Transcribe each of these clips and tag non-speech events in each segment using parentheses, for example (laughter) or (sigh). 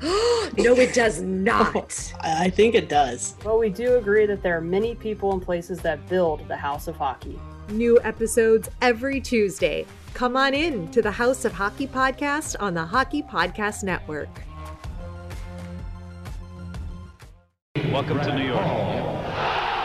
(gasps) no, it does not. (laughs) I think it does. But we do agree that there are many people and places that build the House of Hockey. New episodes every Tuesday. Come on in to the House of Hockey podcast on the Hockey Podcast Network. Welcome to New York. Oh.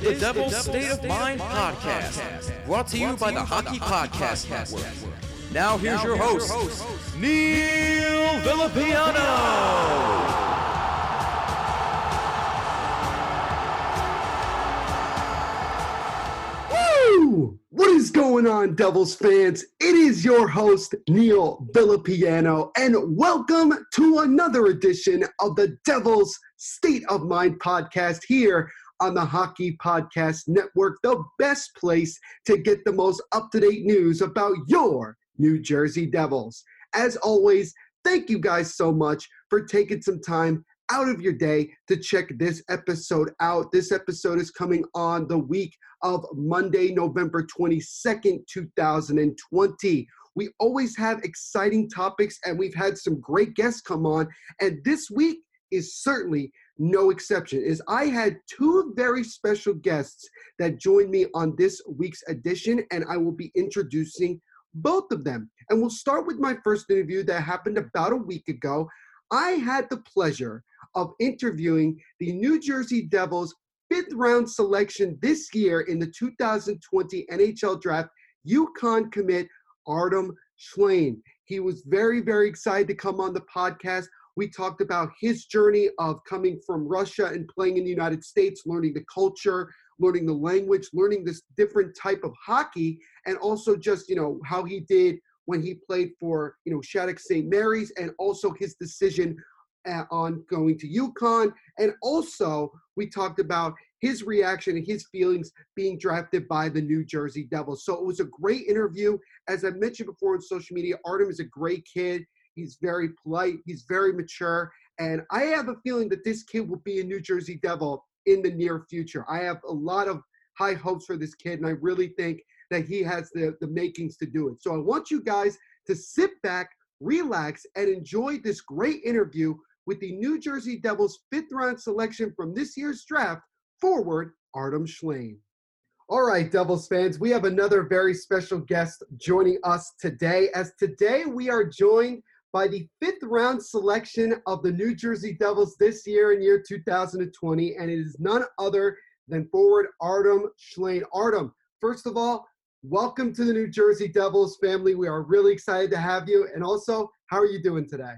The Devil's State of Mind podcast, brought to you by the Hockey Podcast Network. Now here's your host, Neil Villapiano. Woo! What is going on, Devils fans? It is your host, Neil Villapiano, and welcome to another edition of the Devils State of Mind podcast here on the Hockey Podcast Network, the best place to get the most up to date news about your New Jersey Devils. As always, thank you guys so much for taking some time out of your day to check this episode out. This episode is coming on the week of Monday, November 22nd, 2020. We always have exciting topics and we've had some great guests come on. And this week, is certainly no exception is i had two very special guests that joined me on this week's edition and i will be introducing both of them. And we'll start with my first interview that happened about a week ago. I had the pleasure of interviewing the new jersey devils fifth round selection this year in the 2020 nhl draft. UConn commit artem shlaine he was very very excited to come on the podcast we talked about his journey of coming from Russia and playing in the United States, learning the culture, learning the language, learning this different type of hockey, and also just, you know, how he did when he played for, you know, Shattuck St. Mary's and also his decision uh, on going to UConn. And also, we talked about his reaction and his feelings being drafted by the New Jersey Devils. So it was a great interview. As I mentioned before on social media, Artem is a great kid. He's very polite. He's very mature. And I have a feeling that this kid will be a New Jersey Devil in the near future. I have a lot of high hopes for this kid, and I really think that he has the, the makings to do it. So I want you guys to sit back, relax, and enjoy this great interview with the New Jersey Devils fifth round selection from this year's draft, forward Artem Shlaine. All right, Devils fans, we have another very special guest joining us today. As today we are joined by the fifth round selection of the New Jersey Devils this year in year 2020, and it is none other than forward Artem Shlaine. Artem, first of all, welcome to the New Jersey Devils family. We are really excited to have you. And also, how are you doing today?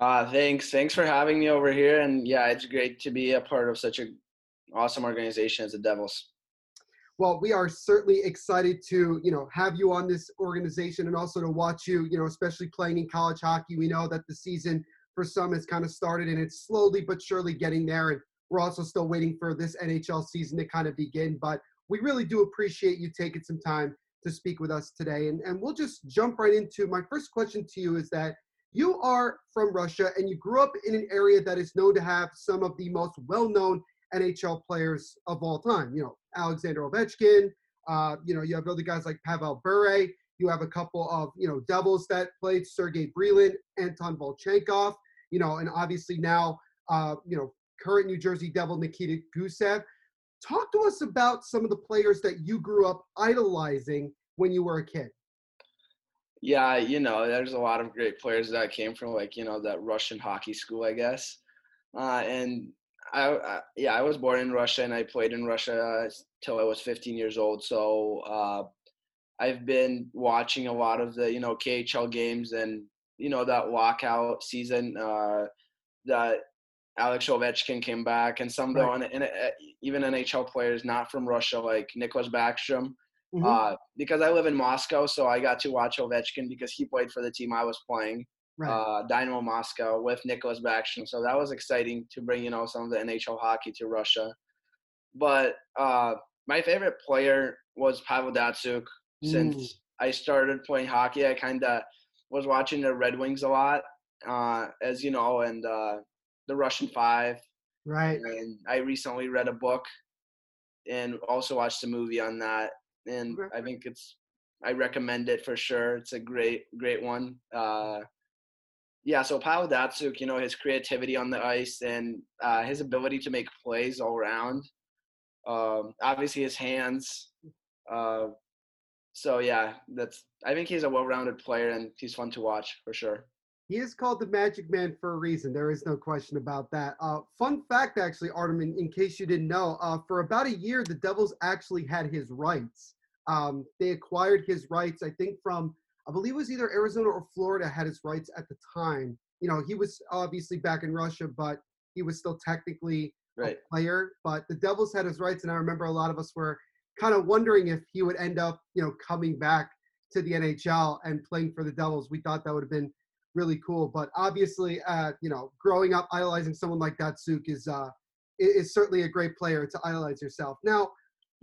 Uh, thanks. Thanks for having me over here. And yeah, it's great to be a part of such an awesome organization as the Devils. Well, we are certainly excited to, you know, have you on this organization and also to watch you, you know, especially playing in college hockey. We know that the season for some has kind of started and it's slowly but surely getting there. And we're also still waiting for this NHL season to kind of begin. But we really do appreciate you taking some time to speak with us today. And, and we'll just jump right into my first question to you is that you are from Russia and you grew up in an area that is known to have some of the most well known NHL players of all time. You know, Alexander Ovechkin, uh, you know, you have other guys like Pavel Bure. You have a couple of, you know, Devils that played Sergei Brylin, Anton Volchenkov, you know, and obviously now, uh, you know, current New Jersey Devil Nikita Gusev. Talk to us about some of the players that you grew up idolizing when you were a kid. Yeah, you know, there's a lot of great players that came from like you know that Russian hockey school, I guess. Uh, and I, I, yeah, I was born in Russia and I played in Russia till I was 15 years old. So uh, I've been watching a lot of the you know KHL games and you know that lockout season uh, that Alex Ovechkin came back and some right. of the and, even NHL players not from Russia like Nicklas Backstrom Mm-hmm. Uh, because I live in Moscow, so I got to watch Ovechkin because he played for the team I was playing, right. uh, Dynamo Moscow, with Nicklas Backstrom. So that was exciting to bring you know some of the NHL hockey to Russia. But uh, my favorite player was Pavel Datsyuk. Mm. Since I started playing hockey, I kind of was watching the Red Wings a lot, uh, as you know, and uh, the Russian Five. Right. And I recently read a book and also watched a movie on that and. I think it's I recommend it for sure. It's a great great one. Uh, yeah, so Pavel Datsyuk, you know, his creativity on the ice and uh, his ability to make plays all around. Um, obviously, his hands. Uh, so yeah, that's. I think he's a well-rounded player and he's fun to watch for sure. He is called the Magic Man for a reason. There is no question about that. Uh, fun fact, actually, Artem, in, in case you didn't know, uh, for about a year, the Devils actually had his rights. Um, they acquired his rights, I think, from, I believe it was either Arizona or Florida had his rights at the time. You know, he was obviously back in Russia, but he was still technically right. a player. But the Devils had his rights, and I remember a lot of us were kind of wondering if he would end up, you know, coming back to the NHL and playing for the Devils. We thought that would have been really cool. But obviously, uh, you know, growing up idolizing someone like Datsyuk is uh, is certainly a great player to idolize yourself. Now,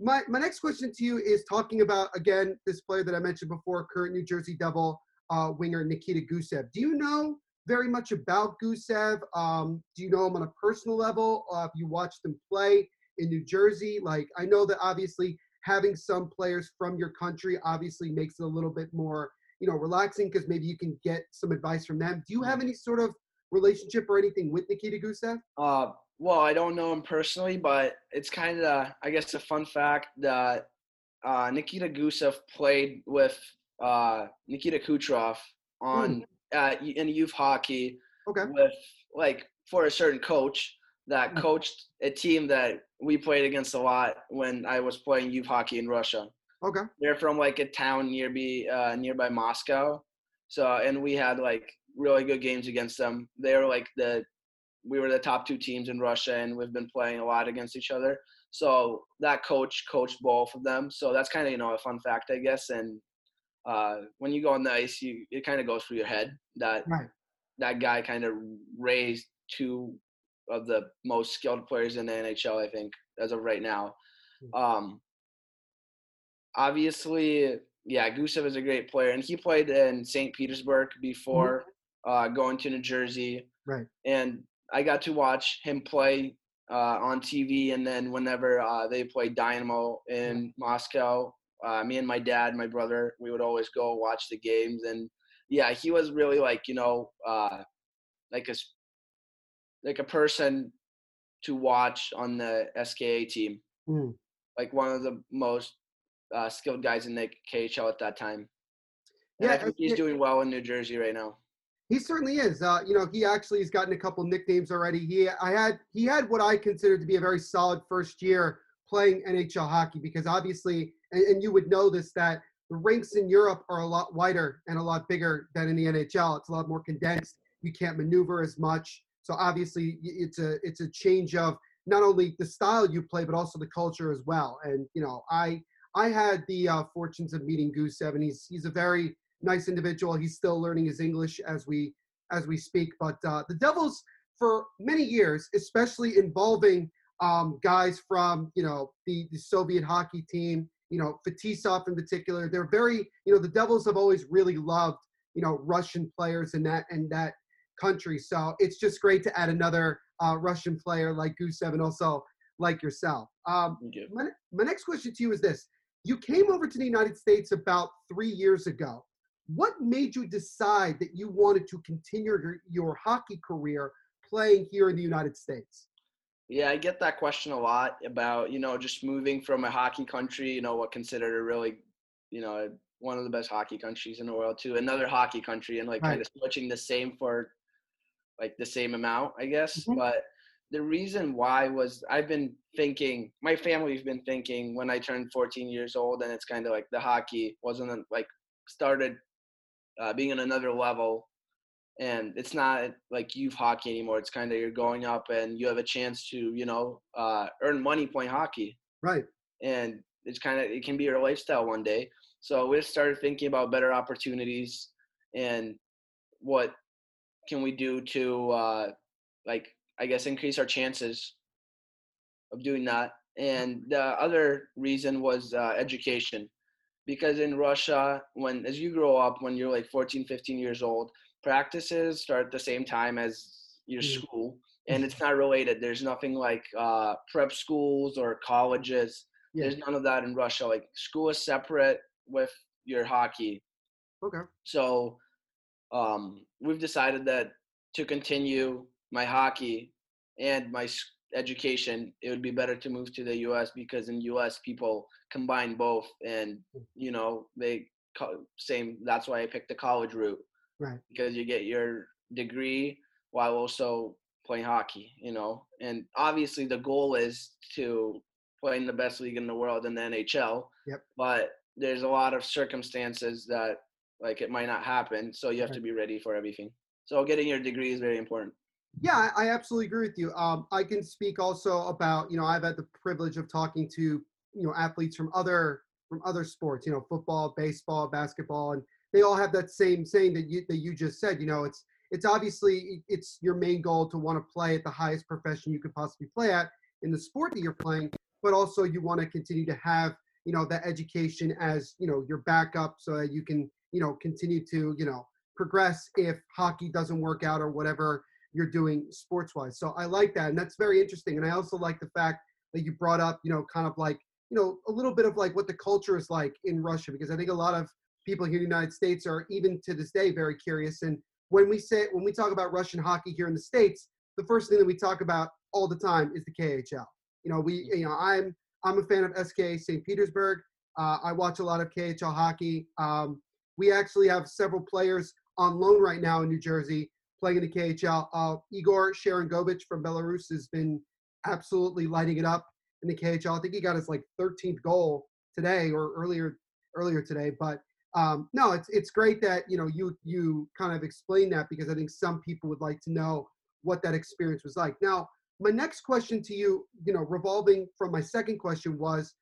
my my next question to you is talking about again this player that I mentioned before, current New Jersey Devil uh, winger Nikita Gusev. Do you know very much about Gusev? Um, do you know him on a personal level? Uh, have you watched him play in New Jersey? Like I know that obviously having some players from your country obviously makes it a little bit more you know relaxing because maybe you can get some advice from them. Do you have any sort of relationship or anything with Nikita Gusev? Uh, well, I don't know him personally, but it's kind of I guess a fun fact that uh, Nikita Gusev played with uh, Nikita Kucherov on mm. in youth hockey okay. with like for a certain coach that mm. coached a team that we played against a lot when I was playing youth hockey in Russia. Okay. They're from like a town nearby uh, nearby Moscow. So and we had like really good games against them. They were like the we were the top two teams in Russia and we've been playing a lot against each other. So that coach coached both of them. So that's kind of, you know, a fun fact, I guess. And uh, when you go on the ice, you it kind of goes through your head that right. that guy kind of raised two of the most skilled players in the NHL, I think, as of right now. Hmm. Um, obviously, yeah, Gusev is a great player, and he played in St. Petersburg before mm-hmm. uh, going to New Jersey. Right. And I got to watch him play uh, on TV, and then whenever uh, they played Dynamo in Moscow, uh, me and my dad, my brother, we would always go watch the games, and yeah, he was really like you know, uh, like a like a person to watch on the SKA team, mm. like one of the most uh, skilled guys in the KHL at that time. And yeah, I think he's doing well in New Jersey right now. He certainly is. Uh, you know, he actually has gotten a couple nicknames already. He I had he had what I consider to be a very solid first year playing NHL hockey because obviously, and, and you would know this that the rinks in Europe are a lot wider and a lot bigger than in the NHL. It's a lot more condensed. You can't maneuver as much. So obviously, it's a it's a change of not only the style you play, but also the culture as well. And you know, I I had the uh, fortunes of meeting Gusev, and he's he's a very nice individual. He's still learning his English as we as we speak. But uh, the Devils, for many years, especially involving um, guys from you know the, the Soviet hockey team, you know Fetisov in particular, they're very you know the Devils have always really loved you know Russian players in that and that country. So it's just great to add another uh, Russian player like Gusev and also like yourself. Um, my, my next question to you is this: You came over to the United States about three years ago. What made you decide that you wanted to continue your, your hockey career playing here in the United States? Yeah, I get that question a lot about, you know, just moving from a hockey country, you know, what considered a really, you know, one of the best hockey countries in the world to another hockey country and like Right. kind of switching the same for like the same amount, I guess. Mm-hmm. But the reason why was I've been thinking, my family's been thinking when I turned 14 years old, and it's kind of like the hockey wasn't like started uh, being on another level. And it's not like youth hockey anymore. It's kind of you're going up and you have a chance to, you know, uh, earn money playing hockey Right. and it's kind of it can be your lifestyle one day so we started thinking about better opportunities and what can we do to uh like i guess increase our chances of doing that and the other reason was uh, education because in russia when as you grow up when you're like 14 15 years old practices start at the same time as your Mm. school (laughs) and it's not related there's nothing like uh, prep schools or colleges Yeah. there's none of that in russia like school is separate with your hockey Okay. so um, we've decided that to continue my hockey and my education, it would be better to move to the U.S. because in U.S. people combine both, and mm. you know they same. That's why I picked the college route Right. because you get your degree while also playing hockey. You know, and obviously the goal is to play in the best league in the world in the NHL. Yep. But there's a lot of circumstances that like it might not happen, so you have to be ready for everything. So getting your degree is very important. Yeah, I absolutely agree with you. Um, I can speak also about, you know, I've had the privilege of talking to, you know, athletes from other from other sports, you know, football, baseball, basketball, and they all have that same saying that you that you just said. You know, it's it's obviously it's your main goal to want to play at the highest profession you could possibly play at in the sport that you're playing, but also you want to continue to have, you know, that education as, you know, your backup so that you can, you know, continue to, you know, progress if hockey doesn't work out or whatever you're doing sports wise. So I like that. And that's very interesting. And I also like the fact that you brought up, you know, kind of like, you know, a little bit of like what the culture is like in Russia, because I think a lot of people here in the United States are even to this day very curious. And when we say, when we talk about Russian hockey here in the States, the first thing that we talk about all the time is the KHL. You know, we, you know, I'm, I'm a fan of SK St. Petersburg. Uh, I watch a lot of KHL hockey. Um, we actually have several players on loan right now in New Jersey playing in the KHL. Uh, Igor Sharangovich from Belarus has been absolutely lighting it up in the KHL. I think he got his like 13th goal today or earlier earlier today. But um, no, it's it's great that you know you you kind of explain that because I think some people would like to know what that experience was like. Now, my next question to you, you know, revolving from my second question was,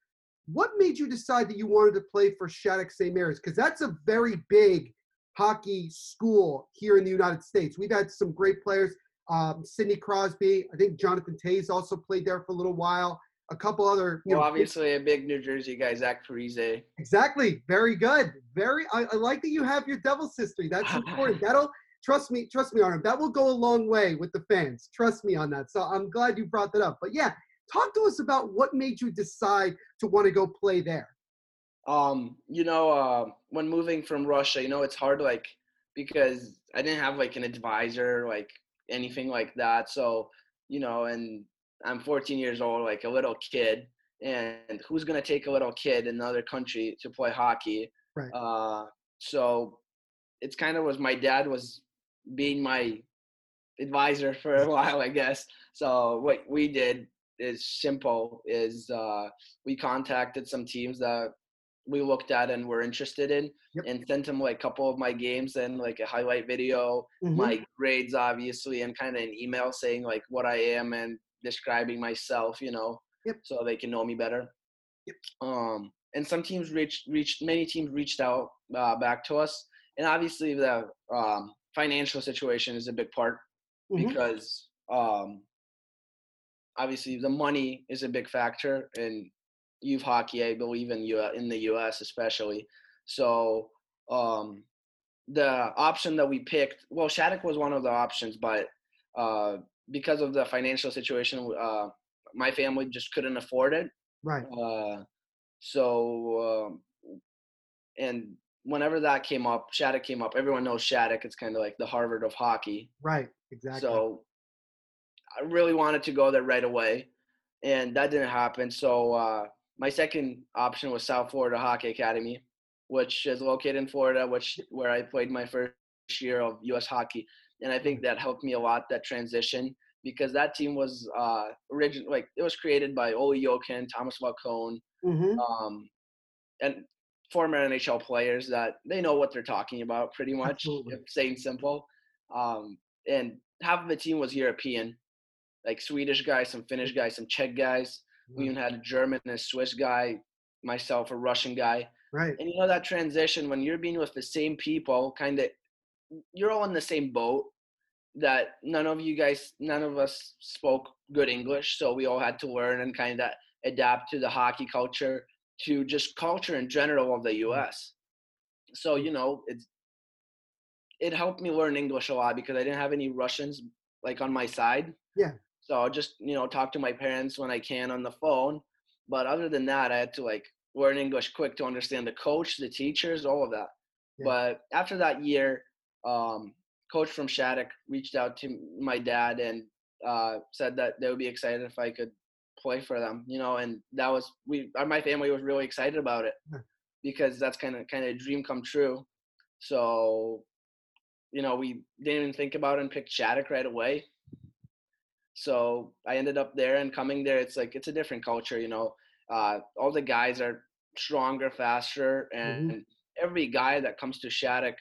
what made you decide that you wanted to play for Shattuck St. Mary's? Because that's a very big hockey school here in the United States. We've had some great players. Um, Sidney Crosby, I think Jonathan Toews also played there for a little while. A couple other, you Well, know, obviously a big New Jersey guy, Zach Parise. Exactly. Very good. Very. I, I like that you have your Devils history. That's (laughs) important. That'll trust me. Trust me, Arnold. That will go a long way with the fans. Trust me on that. So I'm glad you brought that up. But yeah, talk to us about what made you decide to want to go play there. Um, you know, uh, when moving from Russia, you know, it's hard like because I didn't have like an advisor, like anything like that. So, you know, and I'm 14 years old, like a little kid, and who's gonna take a little kid in another country to play hockey? Right. Uh, so it's kind of was my dad was being my advisor for a (laughs) while, I guess. So what we did is simple: is uh, we contacted some teams that we looked at and were interested in, and sent them like a couple of my games and like a highlight video, Mhm. my grades obviously, and kind of an email saying like what I am and describing myself, you know, so they can know me better. Um, and some teams reached reached many teams reached out uh, back to us, and obviously the um, financial situation is a big part Mhm. because um, obviously the money is a big factor in youth hockey. I believe in U in the U.S. especially. So um, the option that we picked, well, Shattuck was one of the options, but uh, because of the financial situation, uh, my family just couldn't afford it. Right. Uh, so, um, and whenever that came up, Shattuck came up. Everyone knows Shattuck. It's kind of like the Harvard of hockey. Right. Exactly. So I really wanted to go there right away, and that didn't happen. So uh, my second option was South Florida Hockey Academy, which is located in Florida, which where I played my first year of U.S. hockey, and I think that helped me a lot that transition because that team was uh, origin like it was created by Olli Jokinen, Thomas Falcone, Mhm. um, and former NHL players that they know what they're talking about pretty much, saying simple. Um, and half of the team was European, like Swedish guys, some Finnish guys, some Czech guys. We even had a German a Swiss guy, myself, a Russian guy. Right. And you know that transition when you're being with the same people, kind of, you're all in the same boat. That none of you guys, none of us spoke good English, so we all had to learn and kind of adapt to the hockey culture, to just culture in general of the mm-hmm. U.S. So you know, it's it helped me learn English a lot because I didn't have any Russians like on my side. Yeah. So I'll just, you know, talk to my parents when I can on the phone. But other than that, I had to like learn English quick to understand the coach, the teachers, all of that. Yeah. But after that year, um, coach from Shattuck reached out to my dad and uh, said that they would be excited if I could play for them, you know, and that was we uh, my family was really excited about it because that's kind of kind of a dream come true. So, you know, we didn't even think about it and picked Shattuck right away. So I ended up there and coming there, it's like it's a different culture, you know. Uh, all the guys are stronger, faster, and every guy that comes to Shattuck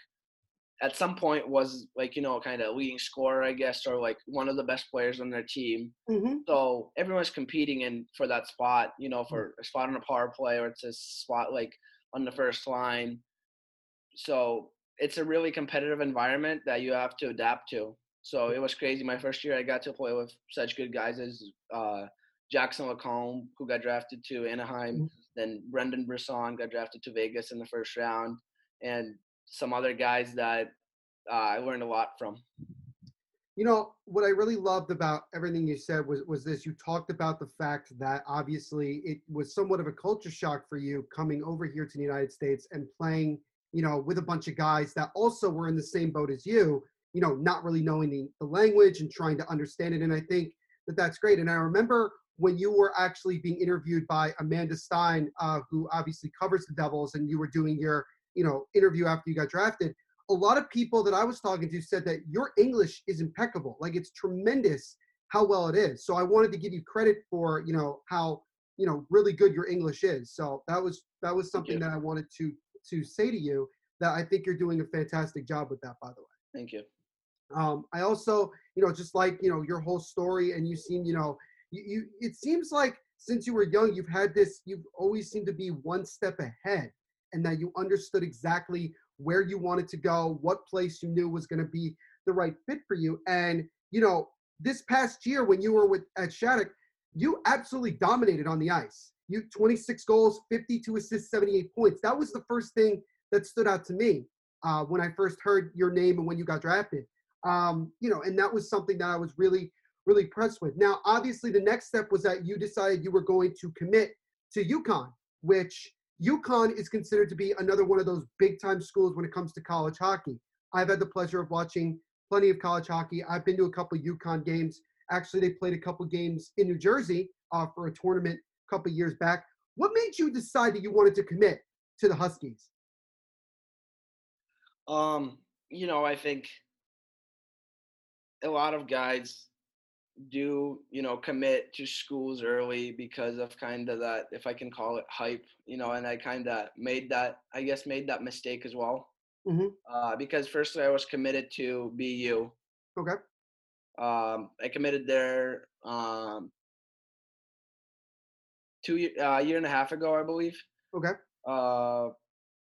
at some point was like you know kind of leading scorer, I guess, or like one of the best players on their team. Mhm. So everyone's competing in for that spot, you know, for a spot on a power play or it's a spot like on the first line. So it's a really competitive environment that you have to adapt to. So it was crazy. My first year, I got to play with such good guys as uh, Jackson Lacombe, who got drafted to Anaheim. Then Brendan Brisson got drafted to Vegas in the first round, and some other guys that uh, I learned a lot from. You know what I really loved about everything you said was was this. You talked about the fact that obviously it was somewhat of a culture shock for you coming over here to the United States and playing, you know, with a bunch of guys that also were in the same boat as you. You know, not really knowing the, the language and trying to understand it. And I think that that's great. And I remember when you were actually being interviewed by Amanda Stein, uh, who obviously covers the Devils, and you were doing your, you know, interview after you got drafted. A lot of people that I was talking to said that your English is impeccable. Like it's tremendous how well it is. So I wanted to give you credit for, you know, how, you know, really good your English is. So that was that was something that I wanted to to say to you that I think you're doing a fantastic job with that, by the way. Thank you. Um, I also, you know, just like you know your whole story, and you seem, you know, you, you it seems like since you were young, you've had this, you've always seemed to be one step ahead, and that you understood exactly where you wanted to go, what place you knew was going to be the right fit for you, and you know, this past year when you were with at Shattuck, you absolutely dominated on the ice. You 26 goals, 52 assists, 78 points. That was the first thing that stood out to me uh, when I first heard your name and when you got drafted. Um, you know, and that was something that I was really, really impressed with. Now, obviously, the next step was that you decided you were going to commit to UConn, which UConn is considered to be another one of those big time schools when it comes to college hockey. I've had the pleasure of watching plenty of college hockey. I've been to a couple UConn games. Actually, they played a couple games in New Jersey uh, for a tournament a couple years back. What made you decide that you wanted to commit to the Huskies? Um, you know, I think a lot of guys do, you know, commit to schools early because of kind of that, if I can call it hype, you know, and I kind of made that, I guess, made that mistake as well. Mm-hmm. Uh, because firstly, I was committed to BU. Okay. Um, I committed there um, two ye- uh, year and a half ago, I believe. Okay. Uh,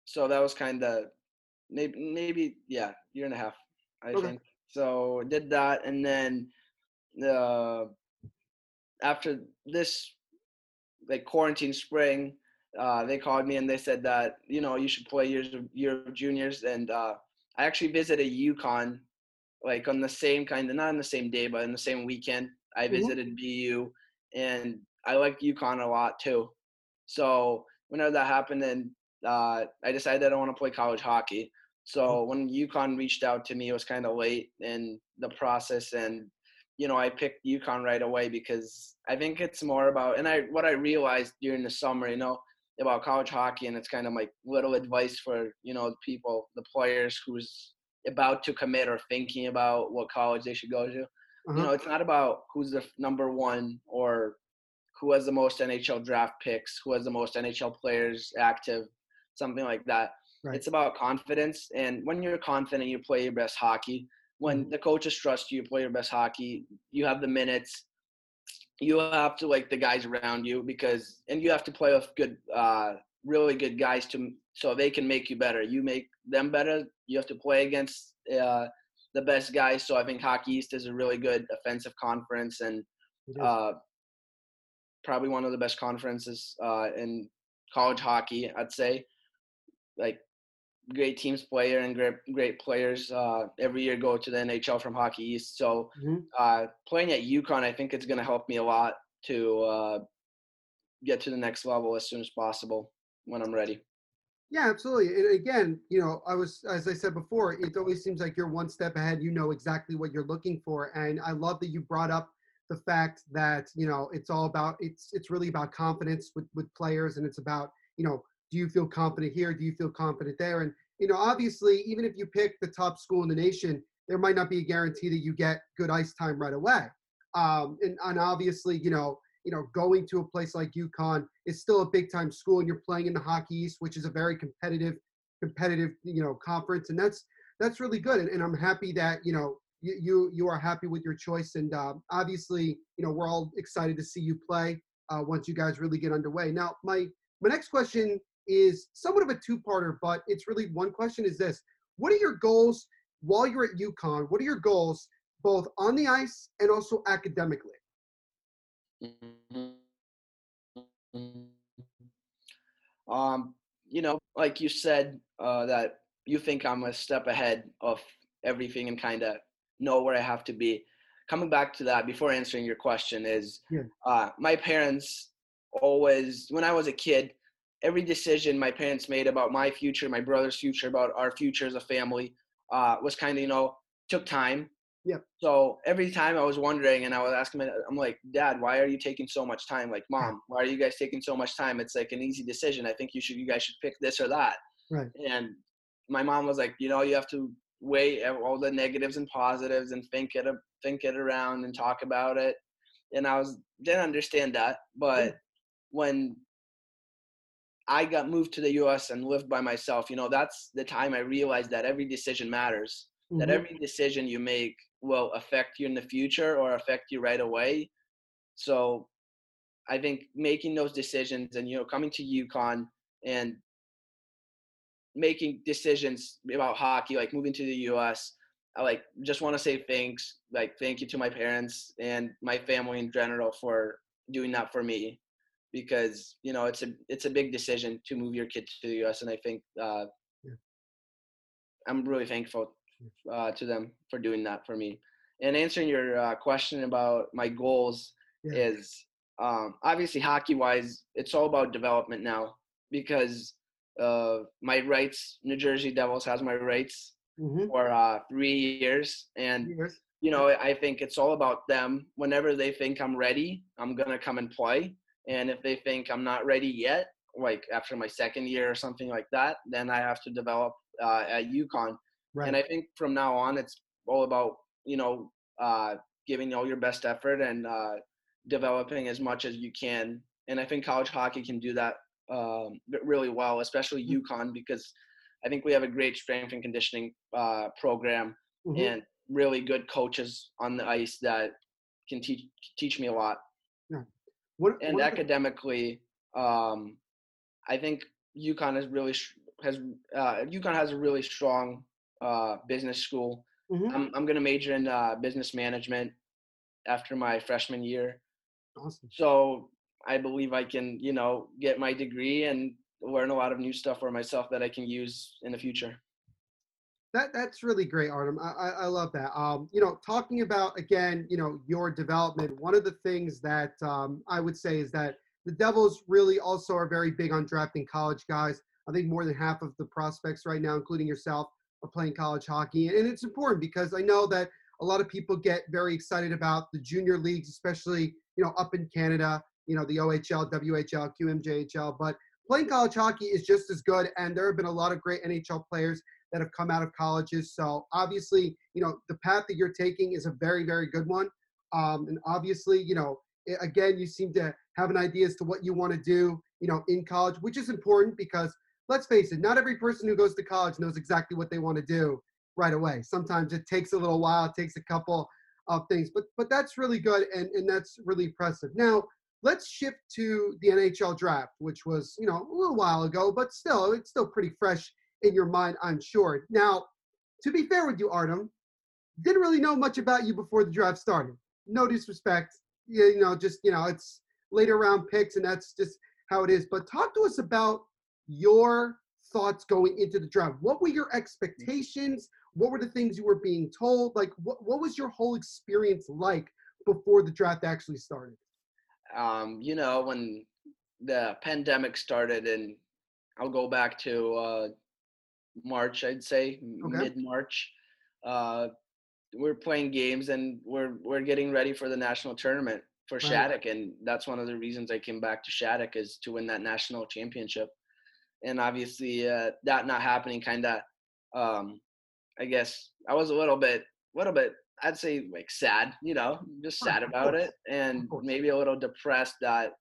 so that was kind of maybe maybe yeah, year and a half, I Okay. think. So I did that, and then uh, after this like quarantine spring, uh, they called me and they said that you know you should play years of year of juniors, and uh, I actually visited UConn like on the same kind of not on the same day, but in the same weekend. I Mhm. visited BU, and I liked UConn a lot too. So whenever that happened, and uh, I decided that I want to play college hockey. So when UConn reached out to me, it was kind of late in the process, and you know I picked UConn right away because I think it's more about and I what I realized during the summer, you know, about college hockey, and it's kind of like little advice for you know the people, the players who's about to commit or thinking about what college they should go to. Uh-huh. You know, it's not about who's the number one or who has the most NHL draft picks, who has the most NHL players active, something like that. Right. It's about confidence. And when you're confident, you play your best hockey. When the coaches trust you, you play your best hockey. You have the minutes. You have to like the guys around you because, and you have to play with good, uh, really good guys to so they can make you better. You make them better. You have to play against uh, the best guys. So I think Hockey East is a really good offensive conference and uh, probably one of the best conferences uh, in college hockey. I'd say, like great teams player and great great players uh, every year go to the NHL from Hockey East. So Mhm. uh, playing at UConn, I think it's going to help me a lot to uh, get to the next level as soon as possible when I'm ready. Yeah, absolutely. And again, you know, I was, as I said before, it always seems like you're one step ahead. You know exactly what you're looking for, and I love that you brought up the fact that you know it's all about it's it's really about confidence with with players, and it's about you know, do you feel confident here? Do you feel confident there? And you know, obviously, even if you pick the top school in the nation, there might not be a guarantee that you get good ice time right away. Um, and, and obviously, you know, you know, going to a place like UConn is still a big time school, and you're playing in the Hockey East, which is a very competitive, competitive, you know, conference, and that's that's really good. And, and I'm happy that you know you you, you are happy with your choice, and uh, obviously, you know, we're all excited to see you play uh, once you guys really get underway. Now, my my next question is somewhat of a two-parter, but it's really one question: is this? What are your goals while you're at UConn? What are your goals both on the ice and also academically? Um, you know, like you said, uh, that you think I'm a step ahead of everything and kind of know where I have to be. Coming back to that before answering your question is, Yeah. uh, my parents always, when I was a kid, every decision my parents made about my future, my brother's future, about our future as a family, uh, was kind of, you know, took time. Yeah. So every time I was wondering and I was asking, I'm like, Dad, why are you taking so much time? Like, Mom, why are you guys taking so much time? It's like an easy decision. I think you should, you guys should pick this or that. Right. And my mom was like, you know, you have to weigh all the negatives and positives and think it, think it around and talk about it. And I was didn't understand that, but when I got moved to the U.S. and lived by myself, you know, that's the time I realized that every decision matters. That Mhm. every decision you make will affect you in the future or affect you right away. So, I think making those decisions and you know coming to UConn and making decisions about hockey, like moving to the U.S. I like just want to say thanks, like thank you to my parents and my family in general for doing that for me, because you know it's a it's a big decision to move your kid to the U.S. and I think uh, Yeah. I'm really thankful uh, to them for doing that for me. And answering your uh, question about my goals Yeah. is um, obviously hockey wise, it's all about development now because uh, my rights, New Jersey Devils has my rights Mhm. for uh, three years, and Years. you know I think it's all about them. Whenever they think I'm ready, I'm gonna come and play, and if they think I'm not ready yet, like after my second year or something like that, then I have to develop uh, at UConn. Right. And I think from now on, it's all about you know uh, giving all your best effort and uh, developing as much as you can. And I think college hockey can do that um, really well, especially Mm-hmm. UConn, because I think we have a great strength and conditioning uh, program, Mhm. and really good coaches on the ice that can teach teach me a lot. Yeah. What, and what- academically, um, I think UConn is really sh- has uh, UConn has a really strong uh, business school. Mhm. I'm I'm gonna major in uh, business management after my freshman year. Awesome. So I believe I can, you know, get my degree and learn a lot of new stuff for myself that I can use in the future. That that's really great, Artem. I, I, I love that. Um, you know, talking about again, you know, your development. One of the things that um, I would say is that the Devils really also are very big on drafting college guys. I think more than half of the prospects right now, including yourself, are playing college hockey, and it's important because I know that a lot of people get very excited about the junior leagues, especially you know up in Canada. You know, the OHL, WHL, QMJHL, but playing college hockey is just as good. And there have been a lot of great NHL players that have come out of colleges. So obviously, you know, the path that you're taking is a very, very good one. Um, and obviously, you know, again, you seem to have an idea as to what you want to do, you know, in college, which is important because let's face it, not every person who goes to college knows exactly what they want to do right away. Sometimes it takes a little while, it takes a couple of things, but but that's really good and, and that's really impressive. Now, let's shift to the NHL draft, which was, you know, a little while ago, but still, it's still pretty fresh in your mind, I'm sure. Now, to be fair with you, Artem, didn't really know much about you before the draft started. No disrespect, you know, just you know, it's later round picks, and that's just how it is. But talk to us about your thoughts going into the draft. What were your expectations? What were the things you were being told? Like, what what was your whole experience like before the draft actually started? um, you know, when the pandemic started, and I'll go back to uh, March, I'd say Okay. mid March. Uh, we're playing games, and we're we're getting ready for the national tournament for Right. Shattuck, and that's one of the reasons I came back to Shattuck is to win that national championship. And obviously, uh, that not happening, kind of, um, I guess I was a little bit, little bit I'd say like sad, you know, just sad about it, and maybe a little depressed that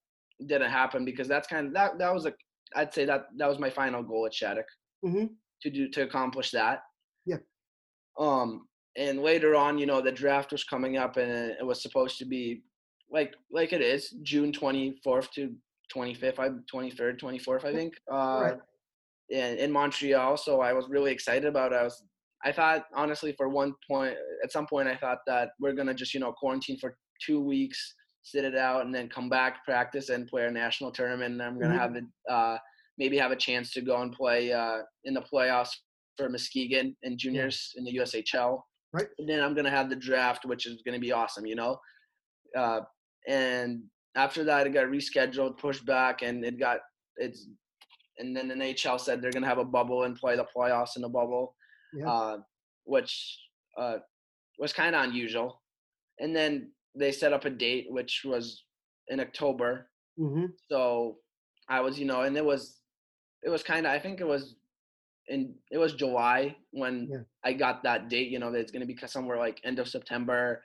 didn't happen because that's kind of that that was a I'd say that that was my final goal at Shattuck Mm-hmm. To do to accomplish that. Yeah. Um, and later on, you know, the draft was coming up, and it was supposed to be like like it is June twenty fourth to twenty fifth, I twenty third, twenty fourth, I think. Uh, Right. in, in Montreal. So I was really excited about it. I was I thought honestly for one point at some point I thought that we're gonna just, you know, quarantine for two weeks, sit it out and then come back, practice and play a national tournament and I'm gonna Mhm. have the uh maybe have a chance to go and play uh in the playoffs for Muskegon and juniors in the USHL. Right. And then I'm gonna have the draft, which is gonna be awesome, you know. Uh and after that it got rescheduled, pushed back and it got it's and then the NHL said they're gonna have a bubble and play the playoffs in the bubble, Yeah. uh, which uh, was kind of unusual. And then they set up a date, which was in October. Mm-hmm. So I was, you know, and it was, it was kind of, I think it was in, it was July when Yeah. I got that date. You know, that it's gonna be somewhere like end of September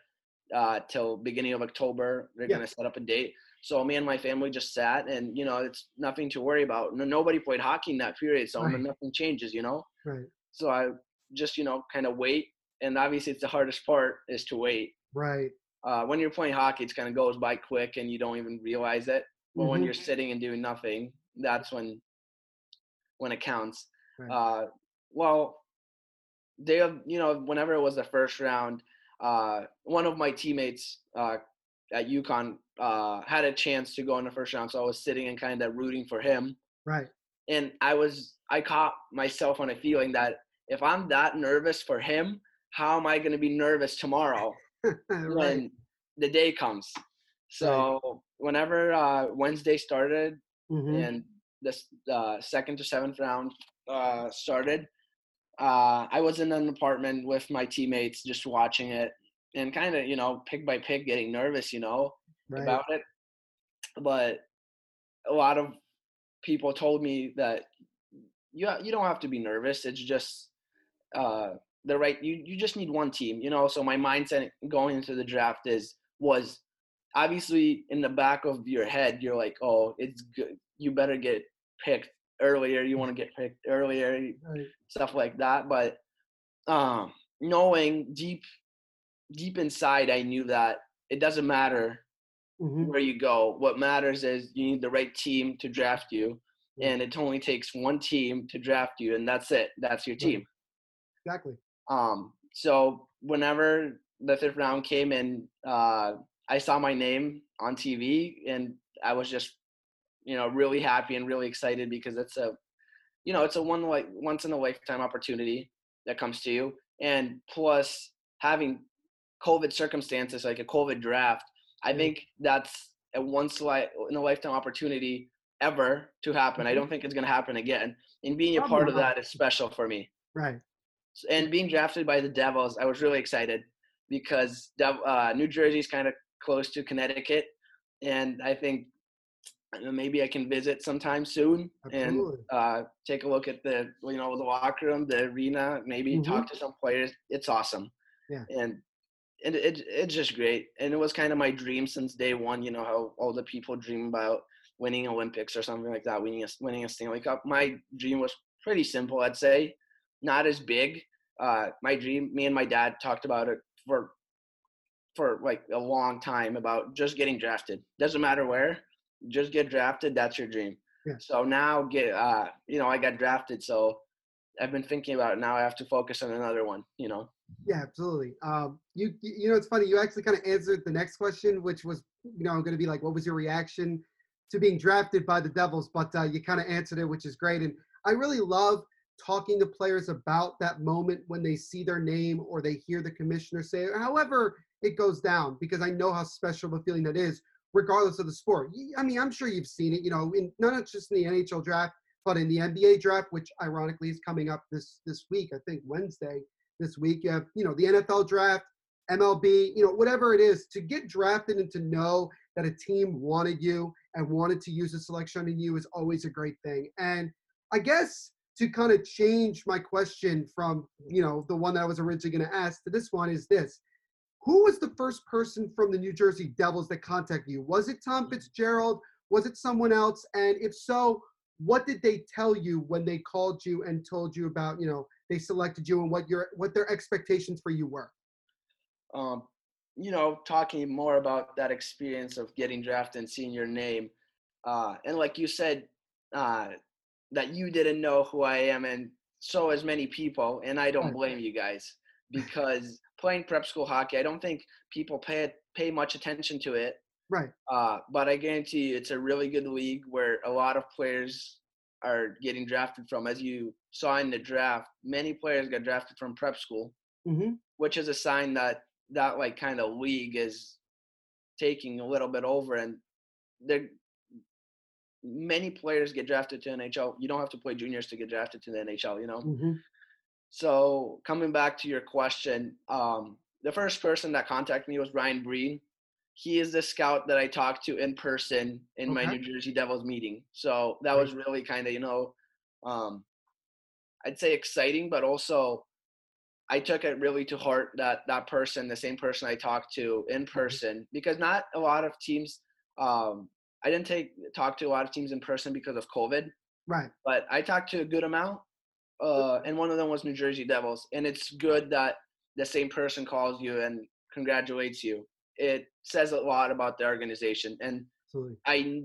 uh, till beginning of October. They're Yeah. gonna set up a date. So me and my family just sat, and you know, it's nothing to worry about. No, nobody played hockey in that period, so Right. nothing changes. You know. Right. So I just, you know, kind of wait. And obviously, it's the hardest part is to wait. Right. Uh, when you're playing hockey, it kind of goes by quick and you don't even realize it. But when Mhm. you're sitting and doing nothing, that's when when it counts. Right. Uh, well, they, have- you know, whenever it was the first round, uh, one of my teammates uh, at UConn uh, had a chance to go in the first round, so I was sitting and kind of rooting for him Right. and I was I caught myself on a feeling that if I'm that nervous for him, how am I going to be nervous tomorrow (laughs) right. when the day comes? So whenever uh, Wednesday started Mhm. and this uh, second to seventh round uh, started, uh, I was in an apartment with my teammates just watching it and kind of you know pick by pick getting nervous, you know Right. about it. But a lot of people told me that you you don't have to be nervous. It's just uh, the right. You you just need one team, you know. So my mindset going into the draft is was obviously in the back of your head. You're like, oh, it's good. You better get picked earlier. You want to get picked earlier, Right. stuff like that. But um, knowing deep deep inside, I knew that it doesn't matter Mhm. where you go. What matters is you need the right team to draft you, and it only takes one team to draft you, and that's it. That's your team. Exactly. Um, so whenever the fifth round came and uh, I saw my name on TV, and I was just, you know, really happy and really excited because it's a, you know, it's a one like once in a lifetime opportunity that comes to you, and plus having COVID circumstances like a COVID draft, I think that's a once in a lifetime opportunity ever to happen. I Mhm. don't think it's gonna happen again, and being a Probably part of that is special for me Right. and being drafted by the Devils, I was really excited because uh, New Jersey's kind of close to Connecticut, and I think maybe I can visit sometime soon Absolutely. and uh, take a look at the you know the locker room, the arena, maybe talk to some players. It's awesome, Yeah. and and it, it's just great. And it was kind of my dream since day one. You know how all the people dream about winning Olympics or something like that, winning a winning a Stanley Cup. My dream was pretty simple, I'd say, not as big. Uh, my dream, me and my dad talked about it for for like a long time about just getting drafted. Doesn't matter where, just get drafted. That's your dream. Yeah. So now get uh, you know, I got drafted, so I've been thinking about it. Now I have to focus on another one. You know. Yeah, absolutely. Um, you you know, it's funny. You actually kind of answered the next question, which was you know I'm going to be like, what was your reaction to being drafted by the Devils? But uh, you kind of answered it, which is great. And I really love talking to players about that moment when they see their name or they hear the commissioner say, however it goes down, because I know how special of a feeling that is, regardless of the sport. I mean, I'm sure you've seen it. You know, in not just in the NHL draft, but in the NBA draft, which ironically is coming up this this week. I think Wednesday this week. You have, you know, the NFL draft, MLB, you know, whatever it is, to get drafted and to know that a team wanted you and wanted to use a selection on you is always a great thing. And I guess to kind of change my question from, you know, the one that I was originally going to ask to this one is this. Who was the first person from the New Jersey Devils that contacted you? Was it Tom Fitzgerald? Was it someone else? And if so, what did they tell you when they called you and told you about, you know, they selected you and what your what their expectations for you were? um, you know, talking more about that experience of getting drafted and seeing your name. Uh, and like you said, uh, that you didn't know who I am, and so as many people, and I don't blame you guys because playing prep school hockey, I don't think people pay pay much attention to it. Right. Uh, but I guarantee you, it's a really good league where a lot of players are getting drafted from. As you saw in the draft, many players got drafted from prep school Mm-hmm. which is a sign that that like kind of league is taking a little bit over and there many players get drafted to NHL. You don't have to play juniors to get drafted to the NHL, you know. Mm-hmm. So coming back to your question, um, the first person that contacted me was Ryan Breen. He is the scout that I talked to in person in my New Jersey Devils meeting. So that was really kind of, you know, um, I'd say exciting, but also I took it really to heart that that person, the same person I talked to in person, because not a lot of teams. Um, I didn't take talk to a lot of teams in person because of COVID, Right. but I talked to a good amount, uh, and one of them was New Jersey Devils. And it's good that the same person calls you and congratulates you. It says a lot about the organization, and Absolutely. I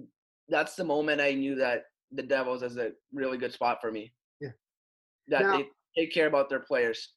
that's the moment I knew that the Devils is a really good spot for me. Yeah. That Now- they take care about their players.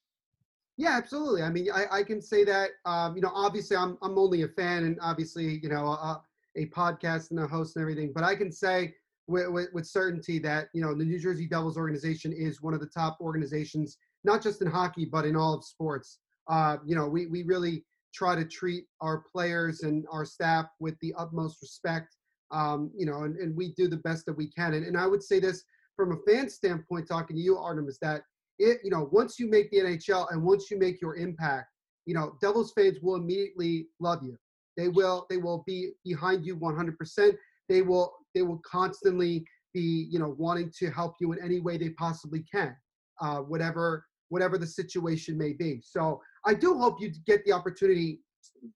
Yeah, absolutely. I mean, I, I can say that. Um, you know, obviously, I'm I'm only a fan, and obviously, you know, a, a podcast and a host and everything. But I can say with, with, with certainty that you know the New Jersey Devils organization is one of the top organizations, not just in hockey, but in all of sports. Uh, you know, we we really try to treat our players and our staff with the utmost respect. Um, you know, and, and we do the best that we can. And, and I would say this from a fan standpoint, talking to you, Artem, is that it you know once you make the NHL and once you make your impact, you know Devils fans will immediately love you. They will they will be behind you 100%. They will they will constantly be you know wanting to help you in any way they possibly can, uh, whatever whatever the situation may be. So I do hope you get the opportunity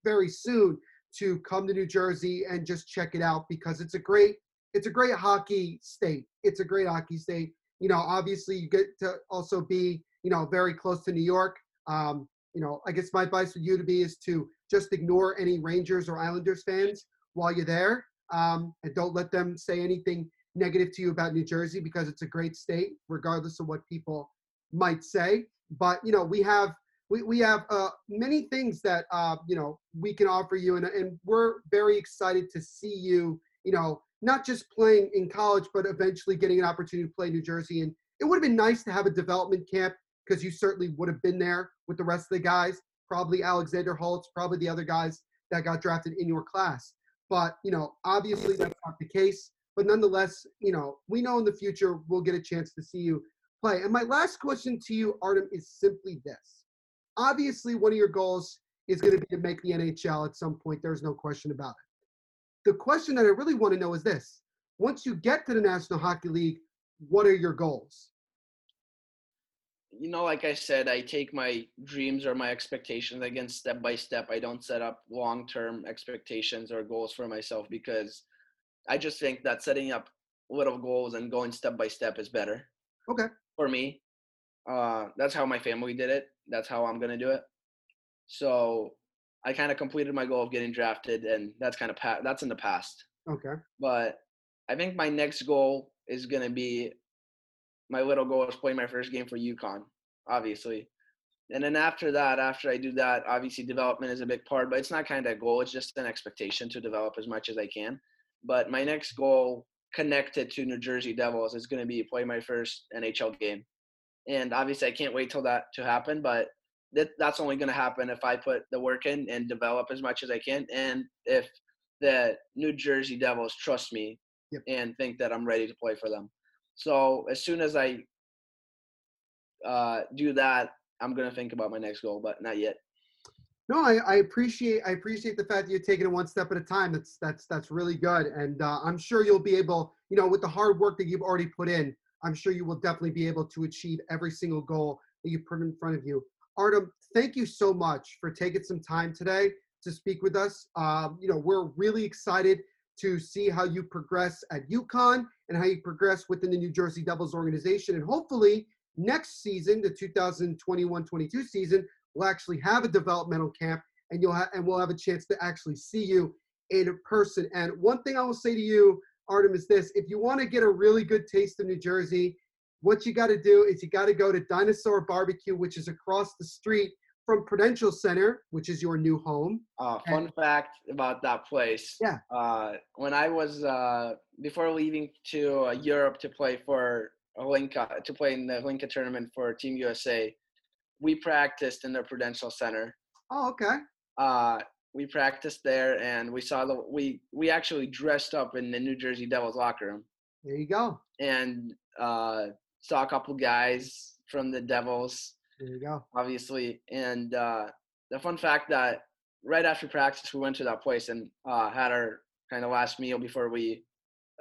very soon to come to New Jersey and just check it out because it's a great it's a great hockey state. It's a great hockey state. You know, obviously you get to also be, you know, very close to New York. Um, you know, I guess my advice for you to be is to just ignore any Rangers or Islanders fans while you're there, um, and don't let them say anything negative to you about New Jersey because it's a great state, regardless of what people might say. But you know, we have we, we have uh, many things that uh, you know we can offer you, and, and we're very excited to see you. You know, not just playing in college, but eventually getting an opportunity to play New Jersey. And it would have been nice to have a development camp because you certainly would have been there with the rest of the guys. Probably Alexander Holtz, probably the other guys that got drafted in your class. But you know, obviously that's not the case. But nonetheless, you know, we know in the future we'll get a chance to see you play. And my last question to you, Artem, is simply this. Obviously, one of your goals is going to be to make the NHL at some point. There's no question about it. The question that I really want to know is this once you get to the National Hockey League, what are your goals? You know, like I said, I take my dreams or my expectations again step by step. I don't set up long term expectations or goals for myself because I just think that setting up little goals and going step by step is better. Okay. For me, uh, that's how my family did it. That's how I'm gonna do it. So I kind of completed my goal of getting drafted, and that's kind of pa- that's in the past. Okay. But I think my next goal is gonna be my little goal is play my first game for UConn, obviously. And then after that, after I do that, obviously development is a big part, but it's not kind of a goal. It's just an expectation to develop as much as I can. But my next goal connected to New Jersey Devils is going to be play my first NHL game. And obviously, I can't wait till that to happen, but that, that's only going to happen if I put the work in and develop as much as I can. And if the New Jersey Devils trust me yep. and think that I'm ready to play for them. So as soon as I uh, do that, I'm to think about my next goal, but not yet. No, I, I, appreciate I appreciate the fact that you're taking it one step at a time. That's that's that's really good, and uh, I'm sure you'll be able, you know, with the hard work that you've already put in, I'm sure you will definitely be able to achieve every single goal that you put in front of you. Artem, thank you so much for taking some time today to speak with us. Um, you know, we're really excited to see how you progress at UConn and how you progress within the New Jersey Devils organization, and hopefully next season, the 2021-22 season we'll actually have a developmental camp and you'll have and we'll have a chance to actually see you in person. And one thing I will say to you, Artem, is this if you want to get a really good taste of New Jersey, what you got to do is you got to go to Dinosaur Barbecue, which is across the street from Prudential Center, which is your new home. Uh, fun and, fact about that place. Yeah. Uh, when I was uh, before leaving to uh, Europe to play for Hlinka to play in the Hlinka tournament for Team USA, we practiced in the Prudential Center. Oh, okay. Uh, we practiced there, and we saw the we we actually dressed up in the New Jersey Devils locker room. There you go. And uh, saw a couple guys from the Devils. There you go. Obviously, and uh, the fun fact that right after practice we went to that place and uh, had our kind of last meal before we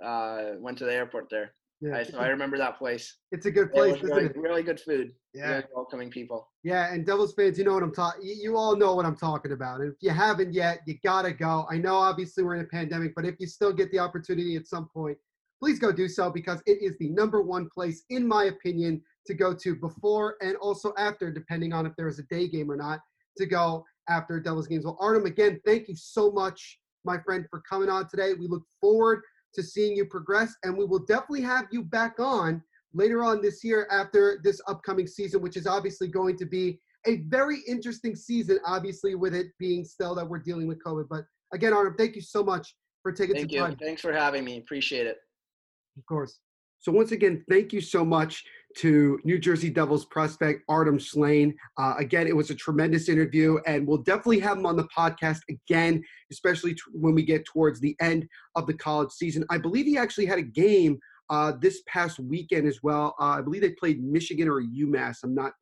uh, went to the airport there. Yeah, I, so I remember that place. It's a good place, really, really, good food. Yeah, really welcoming people. Yeah, and Devils fans, you know what I'm talking. You all know what I'm talking about. And if you haven't yet, you gotta go. I know, obviously, we're in a pandemic, but if you still get the opportunity at some point, please go do so because it is the number one place, in my opinion, to go to before and also after, depending on if there is a day game or not, to go after Devils games. Well, Artem, again, thank you so much, my friend, for coming on today. We look forward to seeing you progress. And we will definitely have you back on later on this year after this upcoming season, which is obviously going to be a very interesting season, obviously, with it being still that we're dealing with COVID. But again, Artem, thank you so much for taking thank some you. time. Thanks for having me. Appreciate it. Of course. So once again, thank you so much to New Jersey Devils prospect Artem Shlaine. Uh, again, it was a tremendous interview, and we'll definitely have him on the podcast again, especially t- when we get towards the end of the college season. I believe he actually had a game uh, this past weekend as well. Uh, I believe they played Michigan or UMass. I'm not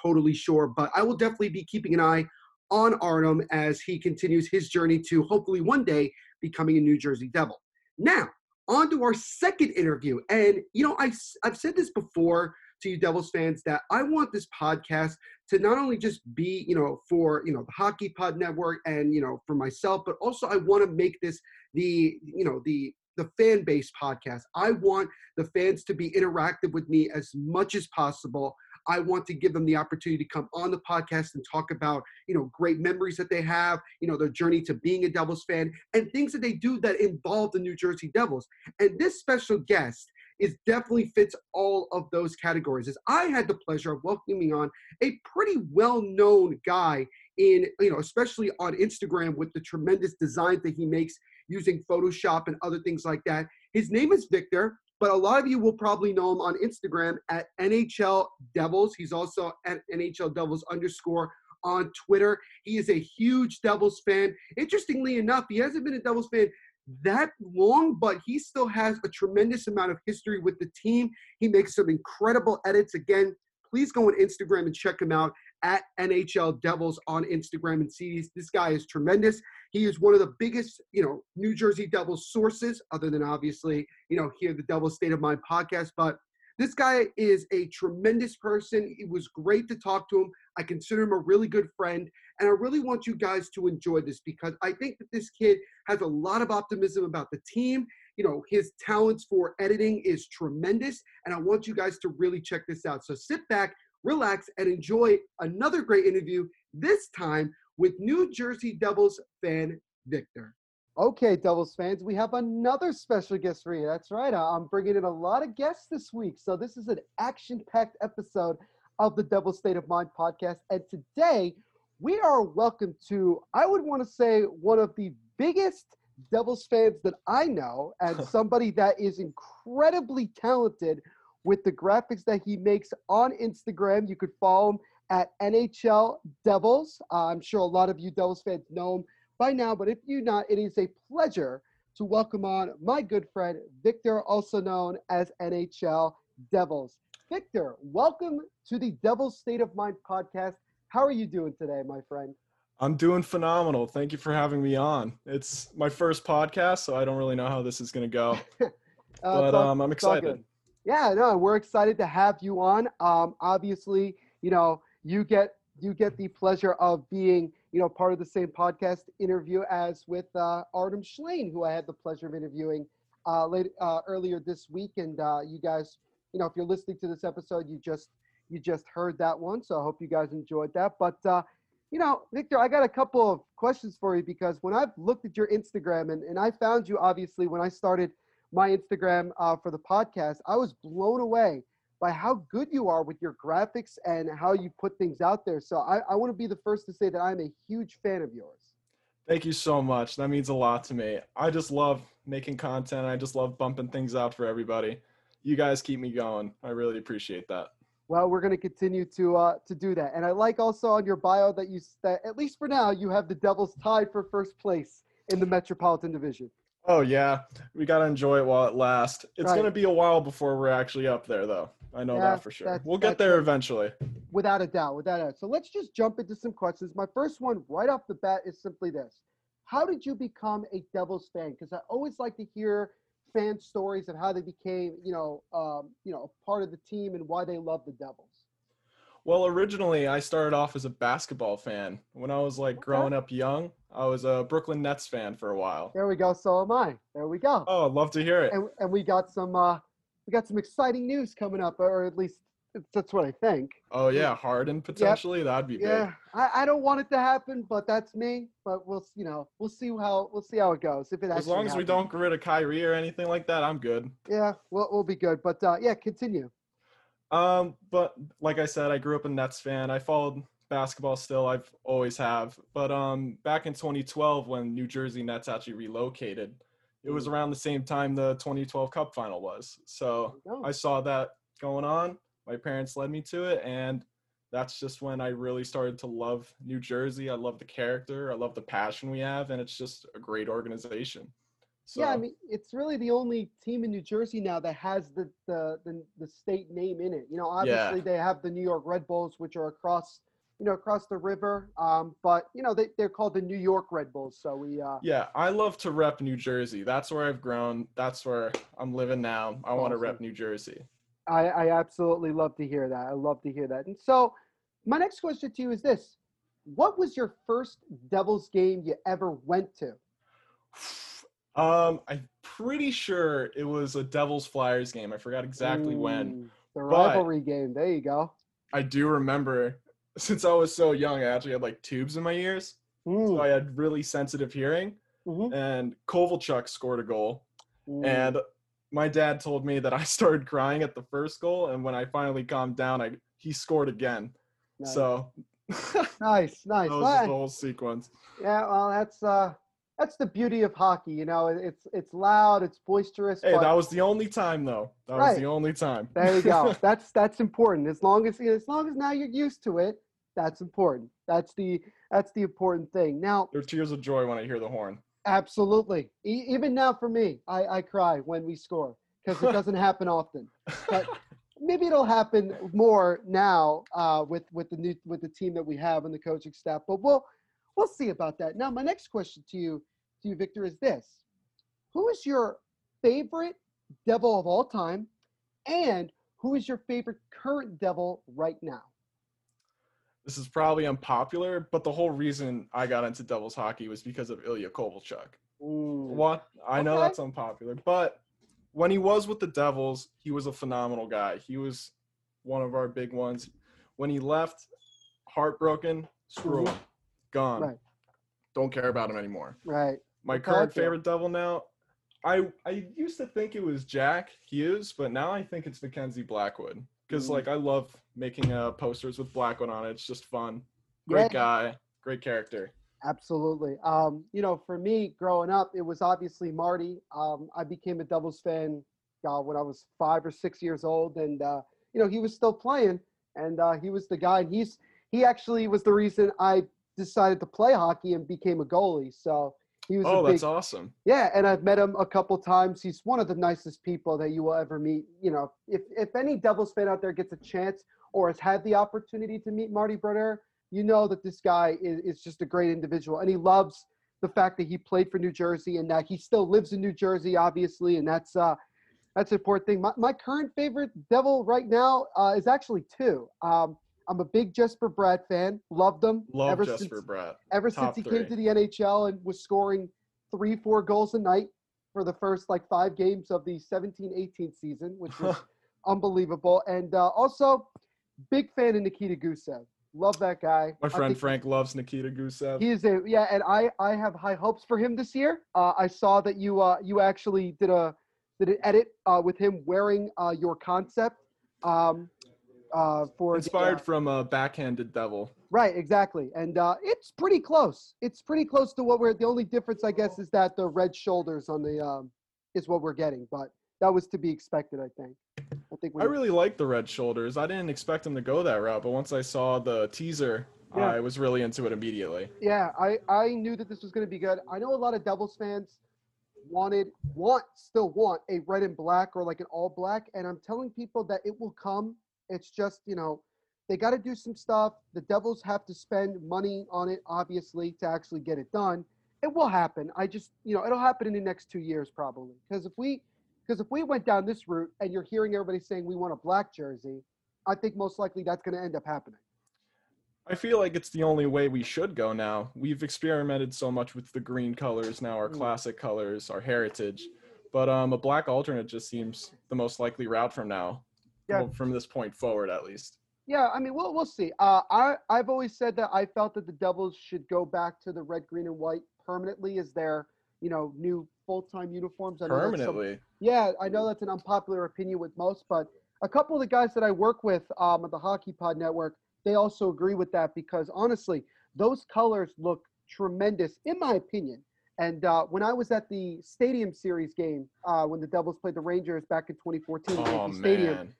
totally sure, but I will definitely be keeping an eye on Artem as he continues his journey to hopefully one day becoming a New Jersey Devil. Now, on to our second interview. And, you know, I've, I've said this before to you Devils fans that I want this podcast to not only just be, you know, for, you know, the Hockey Pod Network and, you know, for myself, but also I want to make this the, you know, the, the fan base podcast. I want the fans to be interactive with me as much as possible. I want to give them the opportunity to come on the podcast and talk about, you know, great memories that they have, you know, their journey to being a Devils fan and things that they do that involve the New Jersey Devils. And this special guest is definitely fits all of those categories. As I had the pleasure of welcoming on a pretty well-known guy in, you know, especially on Instagram with the tremendous designs that he makes using Photoshop and other things like that. His name is Victor, but a lot of you will probably know him on Instagram at NHL Devils. He's also at NHL Devils underscore on Twitter. He is a huge Devils fan. Interestingly enough, he hasn't been a Devils fan that long, but he still has a tremendous amount of history with the team. He makes some incredible edits. Again, please go on Instagram and check him out at NHL Devils on Instagram and see this guy is tremendous. He is one of the biggest, you know, New Jersey Devils sources, other than obviously, you know, here the Devils State of Mind podcast. But this guy is a tremendous person. It was great to talk to him. I consider him a really good friend. And I really want you guys to enjoy this because I think that this kid has a lot of optimism about the team. You know, his talents for editing is tremendous. And I want you guys to really check this out. So sit back, relax, and enjoy another great interview, this time with New Jersey Devils fan Victor. Okay, Devils fans, we have another special guest for you. That's right. Uh, I'm bringing in a lot of guests this week. So, this is an action packed episode of the Devils State of Mind podcast. And today, we are welcome to, I would want to say, one of the biggest Devils fans that I know, (laughs) and somebody that is incredibly talented with the graphics that he makes on Instagram. You could follow him at NHL Devils. Uh, I'm sure a lot of you Devils fans know him by now, but if you not, it is a pleasure to welcome on my good friend Victor, also known as NHL Devils. Victor, welcome to the Devils State of Mind podcast. How are you doing today, my friend? I'm doing phenomenal. Thank you for having me on. It's my first podcast, so I don't really know how this is going to go. (laughs) uh, but all, um, I'm excited. Yeah, no, we're excited to have you on. Um, obviously, you know, you get you get the pleasure of being, you know, part of the same podcast interview as with uh, Artem Shlaine, who I had the pleasure of interviewing uh, late, uh, earlier this week. And uh, you guys, you know, if you're listening to this episode, you just you just heard that one. So I hope you guys enjoyed that. But uh, you know, Victor, I got a couple of questions for you because when I've looked at your Instagram and, and I found you obviously when I started my Instagram uh, for the podcast, I was blown away by how good you are with your graphics and how you put things out there. So I, I want to be the first to say that I'm a huge fan of yours. Thank you so much. That means a lot to me. I just love making content. I just love bumping things out for everybody. You guys keep me going. I really appreciate that. Well, we're going to continue to uh, to do that. And I like also on your bio that you that at least for now you have the Devils tied for first place in the Metropolitan Division. Oh yeah, we got to enjoy it while it lasts. It's right. going to be a while before we're actually up there, though. I know that for sure. We'll get there eventually. Without a doubt, without a doubt. So let's just jump into some questions. My first one, right off the bat, is simply this: How did you become a Devils fan? Because I always like to hear fan stories of how they became, you know, um, you know, part of the team and why they love the Devils. Well, originally I started off as a basketball fan. When I was like okay. growing up young, I was a Brooklyn Nets fan for a while. There we go. So am I. There we go. Oh, I'd love to hear it. And, and we got some, uh, we got some exciting news coming up, or at least that's what I think. Oh yeah, Harden potentially. Yep. That'd be yeah. big. I, I don't want it to happen, but that's me. But we'll you know we'll see how we'll see how it goes. If it as long as happens. we don't get rid of Kyrie or anything like that, I'm good. Yeah, we'll we'll be good. But uh, yeah, continue. Um, but like I said, I grew up a Nets fan. I followed basketball still. I've always have. But um, back in 2012, when New Jersey Nets actually relocated, it was mm. around the same time the 2012 Cup final was. So I saw that going on my parents led me to it and that's just when I really started to love New Jersey. I love the character, I love the passion we have, and it's just a great organization. So, yeah, I mean, it's really the only team in New Jersey now that has the the the, the state name in it. You know, obviously yeah. they have the New York Red Bulls, which are across you know across the river, um, but you know they they're called the New York Red Bulls. So we. Uh, yeah, I love to rep New Jersey. That's where I've grown. That's where I'm living now. I awesome. want to rep New Jersey. I, I absolutely love to hear that. I love to hear that. And so, my next question to you is this: What was your first Devils game you ever went to? (sighs) (sighs) (sighs) Um, I'm pretty sure it was a Devils Flyers game. I forgot exactly Ooh, when. The rivalry game. There you go. I do remember (laughs) since I was so young, I actually had like tubes in my ears. So I had really sensitive hearing. And Kovalchuk scored a goal. And my dad told me that I (laughs) started crying at the first goal. And when I finally calmed down, I he scored again. (laughs) Nice. So nice, nice. that was the whole sequence. Yeah, well, that's uh, that's the beauty of hockey. You know, it's it's loud, it's boisterous. Hey, that was the only time though. That was the only time. there you go. (laughs) that's that's important. As long as as long as now you're used to it, that's important. That's the that's the important thing. Now, There are tears of joy when I hear the horn. absolutely. E- even now for me, I I cry when we score because it (laughs) doesn't happen often. But (laughs) maybe it'll happen more now uh, with with the new with the team that we have and the coaching staff. But we'll we'll see about that. Now, my next question to you to you, Victor, is this: Who is your favorite devil of all time, and who is your favorite current devil right now? This is probably unpopular, but the whole reason I got into Devils hockey was because of Ilya Kovalchuk. Ooh. What? I know Okay. that's unpopular, but when he was with the Devils, he was a phenomenal guy. He was one of our big ones. When he left, heartbroken, screw him, gone. Right. Don't care about him anymore. Right. My current favorite Devil now, I I used to think it was Jack Hughes, but now I think it's Mackenzie Blackwood because Mm. like I love making uh, posters with Blackwood on it. It's just fun. Great Yeah. guy, great character. Absolutely. Um, you know, for me, growing up, it was obviously Marty. Um, I became a Devils fan uh, when I was five or six years old, and uh, you know, he was still playing, and uh, he was the guy. And he's he actually was the reason I decided to play hockey and became a goalie. So he was. Oh, a big, that's awesome. Yeah, and I've met him a couple times. He's one of the nicest people that you will ever meet. You know, if if any Devils fan out there gets a chance or has had the opportunity to meet Marty Brodeur, you know that this guy is, is just a great individual, and he loves the fact that he played for New Jersey and that he still lives in New Jersey, obviously, and that's uh that's an important thing. My my current favorite Devil right now uh, is actually two. Um, I'm a big Jesper Bratt fan. Loved him Love ever Jesper since Bratt. ever Top since he three. came to the NHL and was scoring three, four goals a night for the first like five games of the 17-18 season, which was (laughs) unbelievable. And uh, also, big fan of Nikita Gusev. Love that guy. My friend Frank loves Nikita Gusev. He is a yeah, and I I have high hopes for him this year. Uh, I saw that you uh you actually did a did an edit uh, with him wearing uh, your concept um, uh, for the, uh, Inspired from a backhanded devil. Right, exactly, and uh, it's pretty close. It's pretty close to what we're. The only difference, I guess, is that the red shoulders on the um, is what we're getting, but that was to be expected. I think. I think. I when- really like the red shoulders. I didn't expect them to go that route, but once I saw the teaser, Yeah. I was really into it immediately. Yeah, I I knew that this was going to be good. I know a lot of Devils fans wanted want still want a red and black or like an all black, and I'm telling people that it will come. It's just you know they got to do some stuff. The Devils have to spend money on it, obviously, to actually get it done. It will happen. I just you know it'll happen in the next two years probably because if we because if we went down this route and you're hearing everybody saying we want a black jersey, I think most likely that's going to end up happening. I feel like it's the only way we should go now. We've experimented so much with the green colors now, our Mm. classic colors, our heritage. But um, a black alternate just seems the most likely route from now, Yeah. well, from this point forward at least. Yeah, I mean, we'll we'll see. Uh, I I've always said that I felt that the Devils should go back to the red, green, and white permanently as their you know new full time uniforms. I that's some- Permanently. yeah, I know that's an unpopular opinion with most, but a couple of the guys that I work with um, at the Hockey Pod Network, they also agree with that because honestly, those colors look tremendous in my opinion. And uh, when I was at the Stadium Series game, uh, when the Devils played the Rangers back in 2014 Oh, Stadium,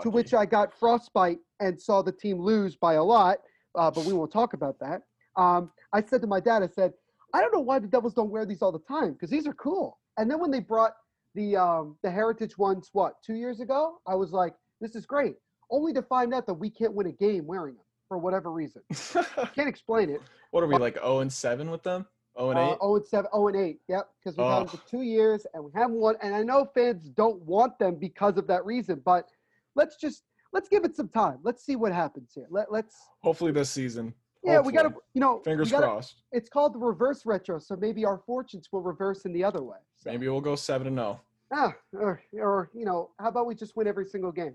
to which I got frostbite and saw the team lose by a lot, uh, but we won't talk about that. Um, I said to my dad, I said, I don't know why the Devils don't wear these all the time because these are cool. And then when they brought the um, the heritage ones, what two years ago, I was like, this is great. Only to find out that we can't win a game wearing them for whatever reason. (laughs) can't explain it. What are we, like 0 and 7 with them? 0 and 8? Uh, 0 and 7, 0 and 8. Yep, because we've had them Oh. for two years and we haven't won. And I know fans don't want them because of that reason, but let's just let's give it some time. Let's see what happens here. Let, let's Hopefully this season. yeah, we got to you know Fingers gotta- crossed. It's called the reverse retro, so maybe our fortunes will reverse in the other way. Maybe we'll go 7 and oh. 0. Ah, or, or you know, how about we just win every single game?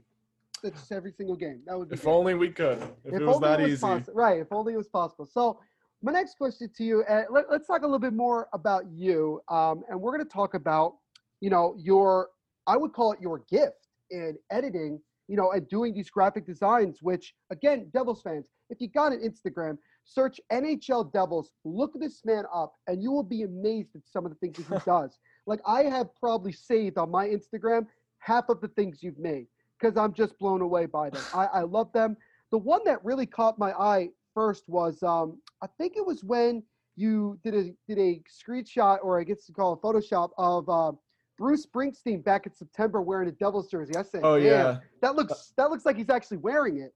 that's just every single game. That would be If great. only we could. If, it was that it easy. possi- right. If only it was possible. So, my next question to you, uh, let, us talk a little bit more about you. Um, and we're going to talk about, you know, your, I would call it your gift in editing, you know, and doing these graphic designs, which, again, Devils fans, if you got an Instagram, search NHL Devils, look this man up, and you will be amazed at some of the things that he (laughs) does. Like, I have probably saved on my Instagram half of the things you've made because I'm just blown away by them. I, I love them. The one that really caught my eye first was um, I think it was when you did a did a screenshot or I guess you call it Photoshop of uh, Bruce Springsteen back in September wearing a Devils jersey. I said, Oh, "Damn, yeah. that looks that looks like he's actually wearing it."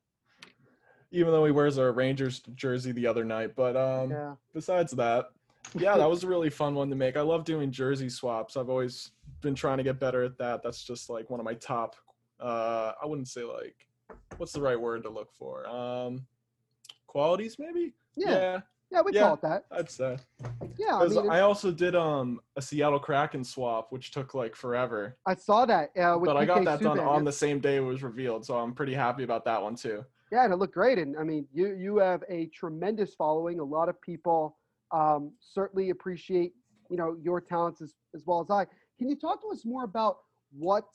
Even though he wears a Rangers jersey the other night, but um, Yeah. besides that, yeah, that was a really fun one to make. I love doing jersey swaps. I've always been trying to get better at that. That's just like one of my top. Uh, I wouldn't say like, what's the right word to look for? Um, qualities maybe. Yeah. Yeah, we call it that. I'd say. Yeah, I mean, I, also did um a Seattle Kraken swap, which took like forever. I saw that. Uh, with But I got PK that done on yeah. the same day it was revealed, so I'm pretty happy about that one too. Yeah, and it looked great. And I mean, you you have a tremendous following. A lot of people um, certainly appreciate you know your talents as, as well as I. Can you talk to us more about what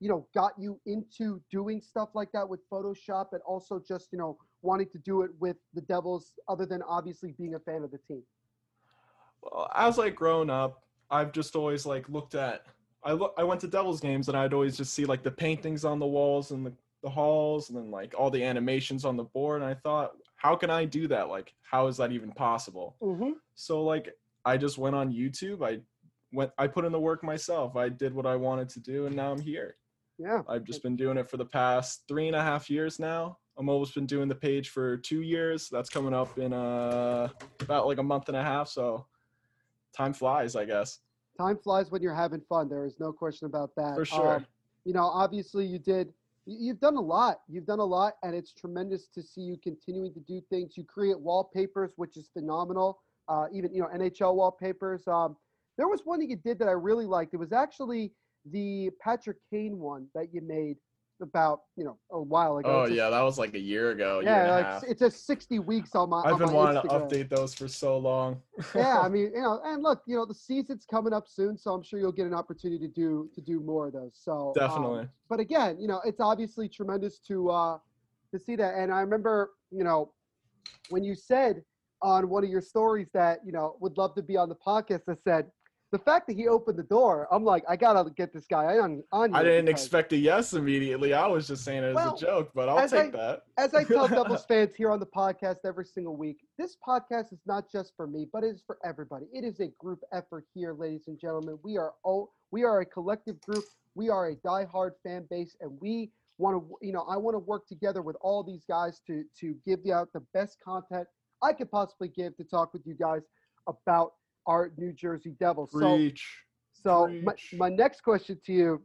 you know got you into doing stuff like that with Photoshop, and also just you know wanting to do it with the Devils, other than obviously being a fan of the team? Well, as I grown up, I've just always like looked at. I look. I went to Devils games and I'd always just see like the paintings on the walls and the the halls and then like all the animations on the board. And I thought, how can I do that? Like, how is that even possible? Mm-hmm. So like, I just went on YouTube. I went. I put in the work myself. I did what I wanted to do, and now I'm here. Yeah. I've just been doing it for the past three and a half years now. I'm almost been doing the page for two years. That's coming up in uh about like a month and a half. So time flies, I guess. time flies when you're having fun. There is no question about that. For sure. Um, you know, obviously you did. you- You've done a lot. You've done a lot, and it's tremendous to see you continuing to do things. You create wallpapers, which is phenomenal. Uh, even you know NHL wallpapers. Um, there was one that you did that I really liked. It was actually the Patrick Kane one that you made about you know a while ago. Oh It's a- yeah, that was like a year ago. year yeah, a like, it's a 60 weeks on my. I've on been my wanting to update those for so long. yeah, I (laughs) mean, you know, and look, you know, the season's coming up soon, so I'm sure you'll get an opportunity to do to do more of those. So um, Definitely. but again, you know, it's obviously tremendous to uh to see that. And I remember, you know, when you said on one of your stories that you know would love to be on the podcast, I said the fact that he opened the door, I'm like, I gotta get this guy on on. I didn't because- expect a yes immediately. I was just saying it as Well, a joke, but I'll take I- that. As I tell Devils (laughs) fans here on the podcast every single week, this podcast is not just for me, but it is for everybody. It is a group effort here, ladies and gentlemen. We are all we are a collective group. We are a diehard fan base, and we want to, you know, I want to work together with all these guys to to give you out the best content I could possibly give to talk with you guys about our New Jersey Devils. So Preach. so my, my next question to you,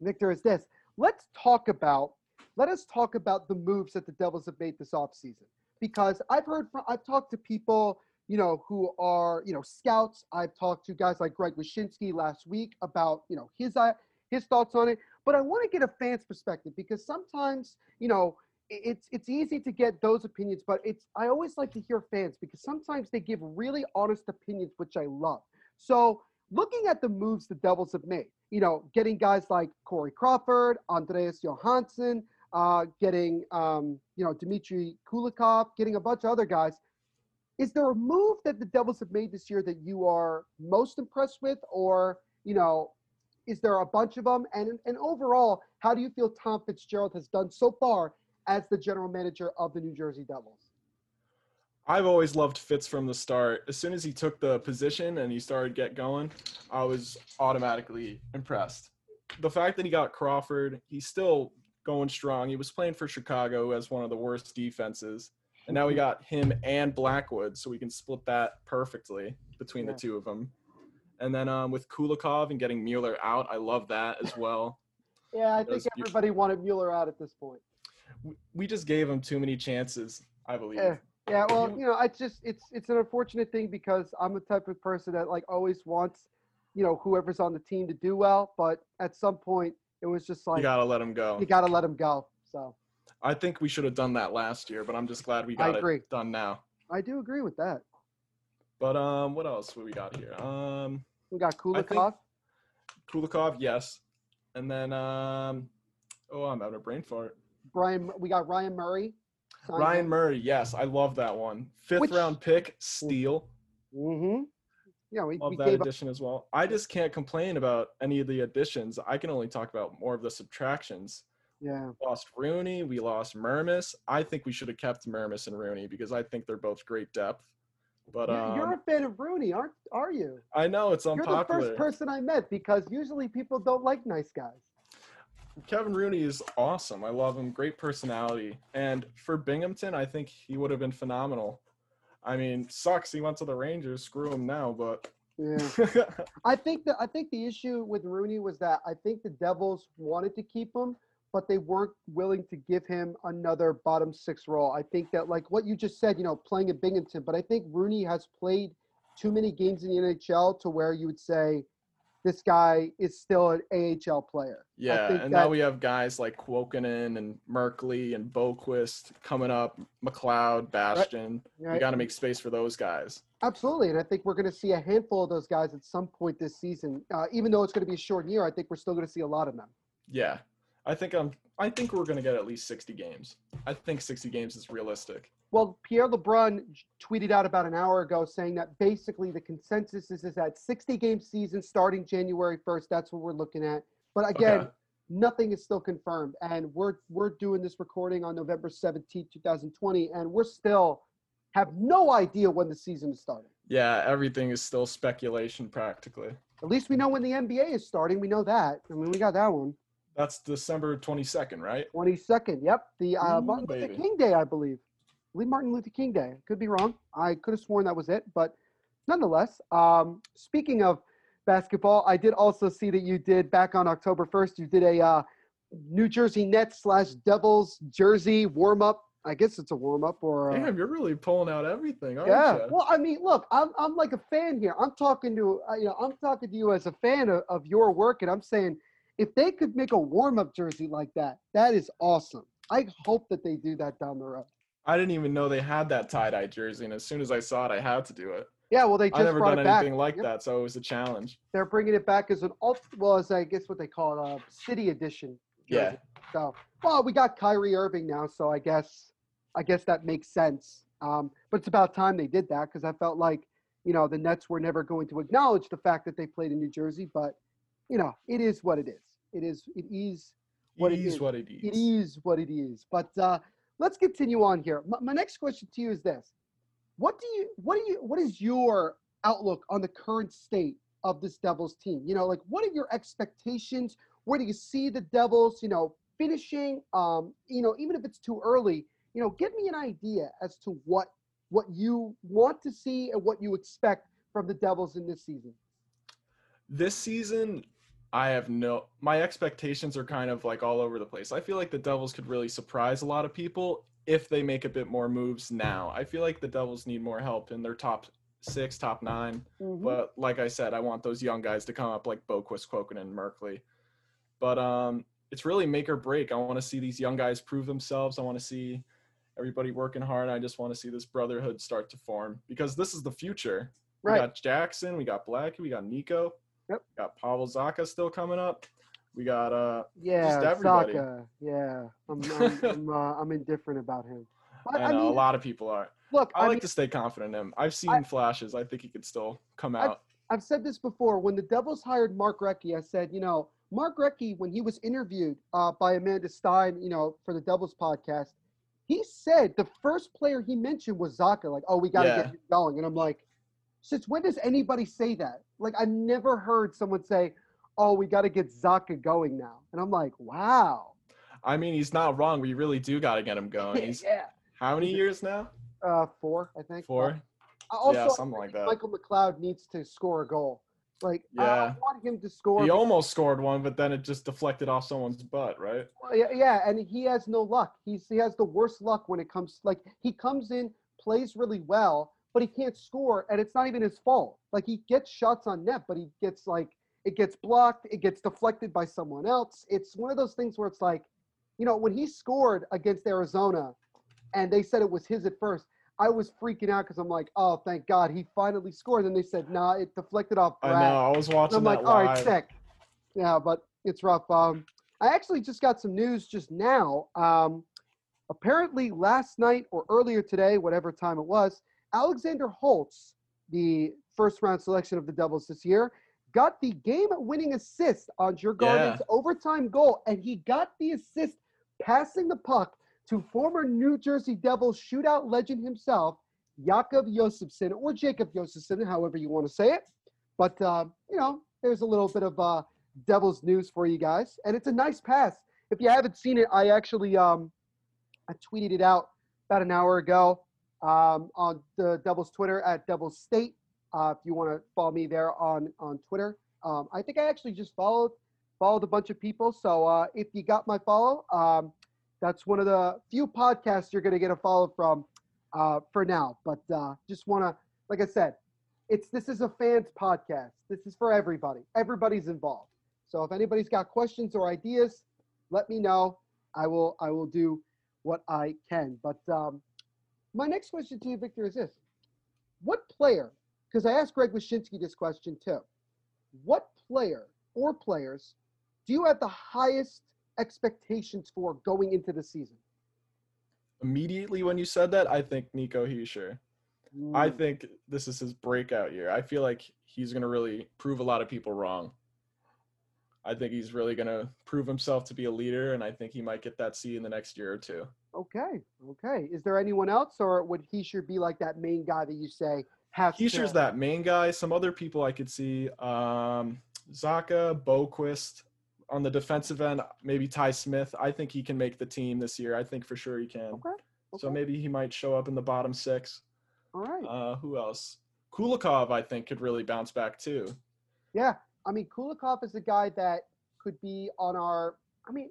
Victor, is this. Let's talk about let us talk about the moves that the Devils have made this offseason. Because I've heard from I've talked to people, you know, who are, you know, scouts. I've talked to guys like Greg Wyshynski last week about, you know, his uh, his thoughts on it. But I want to get a fan's perspective because sometimes, you know, it's it's easy to get those opinions, but it's I always like to hear fans because sometimes they give really honest opinions, which I love. So looking at the moves the Devils have made, you know, getting guys like Corey Crawford, Andreas Johnsson, uh, getting um, you know Dmitry Kulikov, getting a bunch of other guys. Is there a move that the Devils have made this year that you are most impressed with, or you know, is there a bunch of them? And and overall, how do you feel Tom Fitzgerald has done so far as the general manager of the New Jersey Devils? I've always loved Fitz from the start. As soon as he took the position and he started get going, I was automatically impressed. The fact that he got Crawford, he's still going strong. He was playing for Chicago as one of the worst defenses, and now we got him and Blackwood, so we can split that perfectly between Yeah. the two of them. And then um, with Kulikov and getting Mueller out, I love that as well. Yeah, I That think was beautiful. everybody wanted Mueller out at this point. We- just gave him too many chances, I believe. Yeah, yeah. Well, you know, it's just it's it's an unfortunate thing because I'm the type of person that like always wants, you know, whoever's on the team to do well, but at some point it was just like you gotta let him go. you got to let him go. So I think we should have done that last year, but I'm just glad we got it done now. I do agree with that. But um, what else we got here? Um, We got Kulikov. Kulikov, yes, and then um, oh, I'm out of brain fart. Brian. We got Ryan Murray. Ryan him. Murray, yes, I love that one. Fifth Which- round pick, steal. Mm-hmm. Yeah, we, Love we that gave up. addition as well. I just can't complain about any of the additions. I can only talk about more of the subtractions. Yeah. We Lost Rooney, we lost Mermis. I think we should have kept Mermis and Rooney because I think they're both great depth. But You're, um, you're a fan of Rooney, aren't are you? I know it's unpopular. You're the first person I met because usually people don't like nice guys. Kevin Rooney is awesome. I love him. Great personality. And for Binghamton, I think he would have been phenomenal. I mean, sucks he went to the Rangers. Screw him now, but Yeah. (laughs) I think that I think the issue with Rooney was that I think the Devils wanted to keep him, but they weren't willing to give him another bottom six role. I think that like what you just said, you know, playing at Binghamton, but I think Rooney has played too many games in the NHL to where you would say this guy is still an AHL player. Yeah, and that- now we have guys like Kuokkanen and Merkley and Boqvist coming up, McLeod, Bastian. We Right. got to make space for those guys. Absolutely, and I think we're going to see a handful of those guys at some point this season. Uh, even though it's going to be a short year, I think we're still going to see a lot of them. Yeah, I think I'm. I think we're gonna get at least 60 games. I think 60 games is realistic. Well, Pierre LeBrun tweeted out about an hour ago saying that basically the consensus is, is that 60 game season starting January 1st. That's what we're looking at. But again, Okay. nothing is still confirmed. And we're we're doing this recording on November 17th, 2020, and we're still have no idea when the season is starting. Yeah, everything is still speculation practically. At least we know when the NBA is starting. We know that. I mean, we got that one. That's December 22nd, right? 22nd. Yep. The uh, Ooh, Martin Luther. King Day, I believe. I believe Martin Luther King Day. Could be wrong. I could have sworn that was it, but nonetheless. Um, speaking of basketball, I did also see that you did back on October 1st. You did a uh, New Jersey Nets slash Devils jersey warm up. I guess it's a warm up or. Uh, Damn, you're really pulling out everything, aren't yeah. you? Well, I mean, look, I'm I'm like a fan here. I'm talking to uh, you know, I'm talking to you as a fan of, of your work, and I'm saying if they could make a warm up jersey like that, that is awesome. I hope that they do that down the road. I didn't even know they had that tie dye jersey, and as soon as I saw it, I had to do it. Yeah, well, they just. I never brought done anything like Yep. that, so it was a challenge. They're bringing it back as an alt, well, as I guess what they call it, a city edition. Yeah. So, well, we got Kyrie Irving now, so I guess, I guess that makes sense. Um, but it's about time they did that because I felt like, you know, the Nets were never going to acknowledge the fact that they played in New Jersey. But, you know, it is what it is. It is. It is what It it is is. what it It is. is what it is. But uh, let's continue on here. My, my next question to you is this: What do you, what do you, what is your outlook on the current state of this Devils team? You know, like what are your expectations? Where do you see the Devils? You know, finishing. Um, you know, even if it's too early, you know, give me an idea as to what what you want to see and what you expect from the Devils in this season. This season, I have no. My expectations are kind of like all over the place. I feel like the Devils could really surprise a lot of people if they make a bit more moves now. I feel like the Devils need more help in their top six, top 9 Mhm. But like I said, I want those young guys to come up like Boqvist, Quoken, and Merkley. But um, it's really make or break. I want to see these young guys prove themselves. I want to see everybody working hard. I just want to see this brotherhood start to form because this is the future. Right. We got Jackson, we got Blackie, we got Nico, Yep. we got Pavel Zacha still coming up. We got uh Yeah. Zacha. Yeah, I'm (laughs) I'm, I'm, uh, I'm indifferent about him. But, I know a lot of people are. Look, I, I like mean- to stay confident in him. I've seen flashes. I think he could still come I've, out. I've said this before. When the Devils hired Mark Recchi, I said, you know, Mark Recchi, when he was interviewed uh, by Amanda Stein, you know, for the Devils podcast, he said the first player he mentioned was Zacha. Like, oh, we got to Yeah. get him going. And I'm like, since when does anybody say that? Like, I never heard someone say, oh, we got to get Zacha going now. And I'm like, wow. I mean, he's not wrong. We really do got to get him going. (laughs) He's yeah. how many years now? Uh, four, I think. Four. I also, yeah, something like that. Michael McLeod needs to score a goal. Like, I- I Yeah. want him to score. He almost scored one, but then it just deflected off someone's butt, right? Well, yeah, yeah, and he has no luck. He's he has the worst luck when it comes like he comes in, plays really well, but he can't score, and it's not even his fault. Like he gets shots on net, but he gets like it gets blocked, it gets deflected by someone else. It's one of those things where it's like, you know, when he scored against Arizona, and they said it was his at first, I was freaking out because I'm like, oh, thank God he finally scored. And they said, nah, it deflected off. I know. I was watching. And I'm like, all right, live. sick. Yeah, but it's rough. Um, I actually just got some news just now. Um, apparently, last night or earlier today, whatever time it was, Alexander Holtz, the first round selection of the Devils this year, got the game winning assist on Djurgården's Yeah. overtime goal, and he got the assist passing the puck to former New Jersey Devils shootout legend himself, Jakob Josefsson, or Jacob Josefsson, however you want to say it. But, uh, you know, there's a little bit of uh, Devils news for you guys, and it's a nice pass. If you haven't seen it, I actually um, I tweeted it out about an hour ago um, on the Devils Twitter at Devils State. Uh, if you want to follow me there on on Twitter, um, I think I actually just followed followed a bunch of people. So uh, if you got my follow, um, that's one of the few podcasts you're going to get a follow from uh, for now. But uh, just want to, like I said, it's this is a fans podcast. This is for everybody. Everybody's involved. So if anybody's got questions or ideas, let me know. I will I will do what I can. But um, my next question to you, Victor, is this: What player? Because I asked Greg Wyshynski this question too. What player or players do you have the highest expectations for going into the season? Immediately when you said that, I think Nico Hischier. I Mm. think this is his breakout year. I feel like he's going to really prove a lot of people wrong. I think he's really going to prove himself to be a leader, and I think he might get that seat in the next year or two. Okay, okay. Is there anyone else, or would Hischier be like that main guy that you say has Hischier's to? that main guy. Some other people I could see, um, Zacha, Boqvist on the defensive end, maybe Ty Smith. I think he can make the team this year. I think for sure he can. Okay. So maybe he might show up in the bottom six. All right. Uh, who else? Kulikov, I think, could really bounce back too. Yeah, I mean Kulikov is a guy that could be on our. I mean,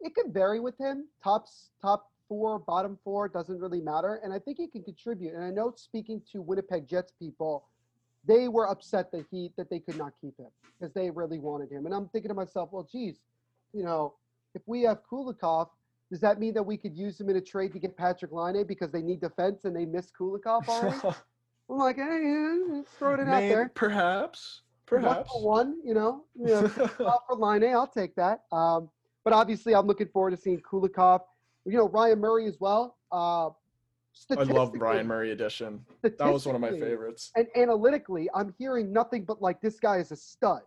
it could vary with him. Tops, top four, bottom four doesn't really matter, and I think he can contribute. And I know speaking to Winnipeg Jets people, they were upset that he that they could not keep him because they really wanted him. And I'm thinking to myself, well, geez, you know, if we have Kulikov, does that mean that we could use him in a trade to get Patrick Laine because they need defense and they miss Kulikov already? (laughs) I'm like, hey, throwing it out there. Perhaps. Perhaps. one, you know, you (laughs) know for Laine I'll take that. Um, but obviously, I'm looking forward to seeing Kulikov. You know, Ryan Murray as well. Uh, I love Ryan Murray edition. That was one of my favorites. And analytically, I'm hearing nothing but like this guy is a stud.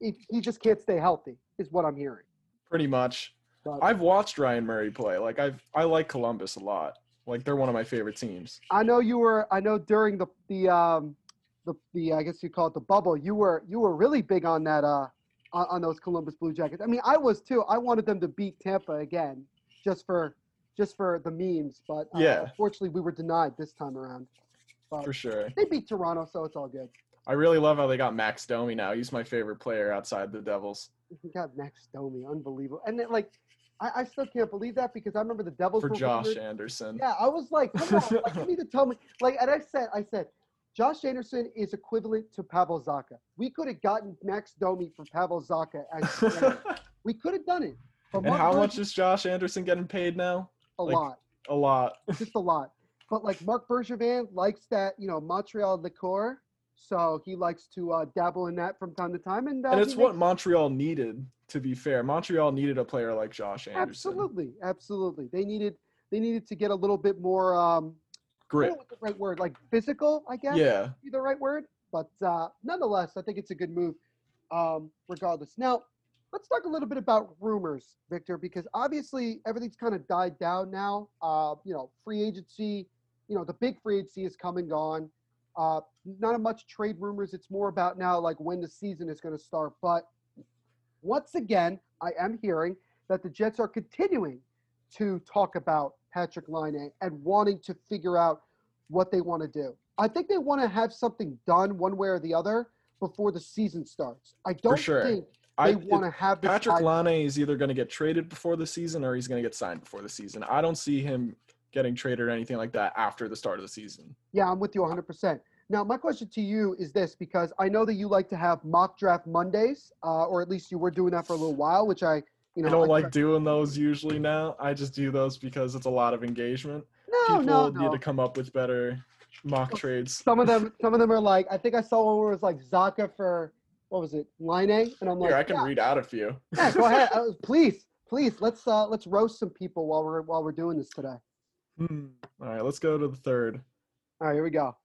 He, he just can't stay healthy, is what I'm hearing. Pretty much. But- I've watched Ryan Murray play. Like I've I like Columbus a lot. Like they're one of my favorite teams. I know you were. I know during the the um the the I guess you call it the bubble. You were you were really big on that uh on, on those Columbus Blue Jackets. I mean, I was too. I wanted them to beat Tampa again, just for just for the memes. But uh, Yeah. unfortunately, we were denied this time around. But For sure. They beat Toronto, so it's all good. I really love how they got Max Domi now. He's my favorite player outside the Devils. We got Max Domi, unbelievable. And then, like, I, I still can't believe that because I remember the Devils For Josh Anderson. Yeah, I was like, come on, like, you need to tell me. Like, and I said, I said, Josh Anderson is equivalent to Pavel Zacha. We could have gotten Max Domi for Pavel Zacha as (laughs) we could have done it. But And how much is Josh Anderson getting paid now? A Like, lot. A lot. (laughs) just a lot. But like Marc Bergevin likes that, you know, Montreal liqueur, so he likes to uh, dabble in that from time to time. And, uh, and it's what makes- Montreal needed, to be fair. Montreal needed a player like Josh Anderson. absolutely, absolutely. They needed they needed to get a little bit more um, Grit. don't know what the right word, like physical, I guess. Yeah. Be the right word, but uh, nonetheless, I think it's a good move, um, regardless. Now, let's talk a little bit about rumors, Victor, because obviously everything's kind of died down now. Uh, you know, free agency, you know, the big free agency is come and gone. Uh, not a much trade rumors. It's more about now, like when the season is going to start. But once again, I am hearing that the Jets are continuing to talk about Patrick Laine and wanting to figure out what they want to do. I think they want to have something done one way or the other before the season starts. I don't sure. think they want to have this Patrick Laine is either going to get traded before the season or he's going to get signed before the season. I don't see him getting traded or anything like that after the start of the season. Yeah, I'm with you 100%. Now, my question to you is this because I know that you like to have mock draft Mondays, uh, or at least you were doing that for a little while, which I, You know, I don't like- like doing those usually now. I just do those because it's a lot of engagement. No, People no, need to come up with better mock trades. Some of them, (laughs) some of them are like, I think I saw one where it was like Zacha for what was it, Laine, and I'm like, Here, I can yeah, read out a few. yeah, go (laughs) ahead, uh, please, please, let's uh, let's roast some people while we're while we're doing this today. Hmm. All right, let's go to the third. All right, here we go.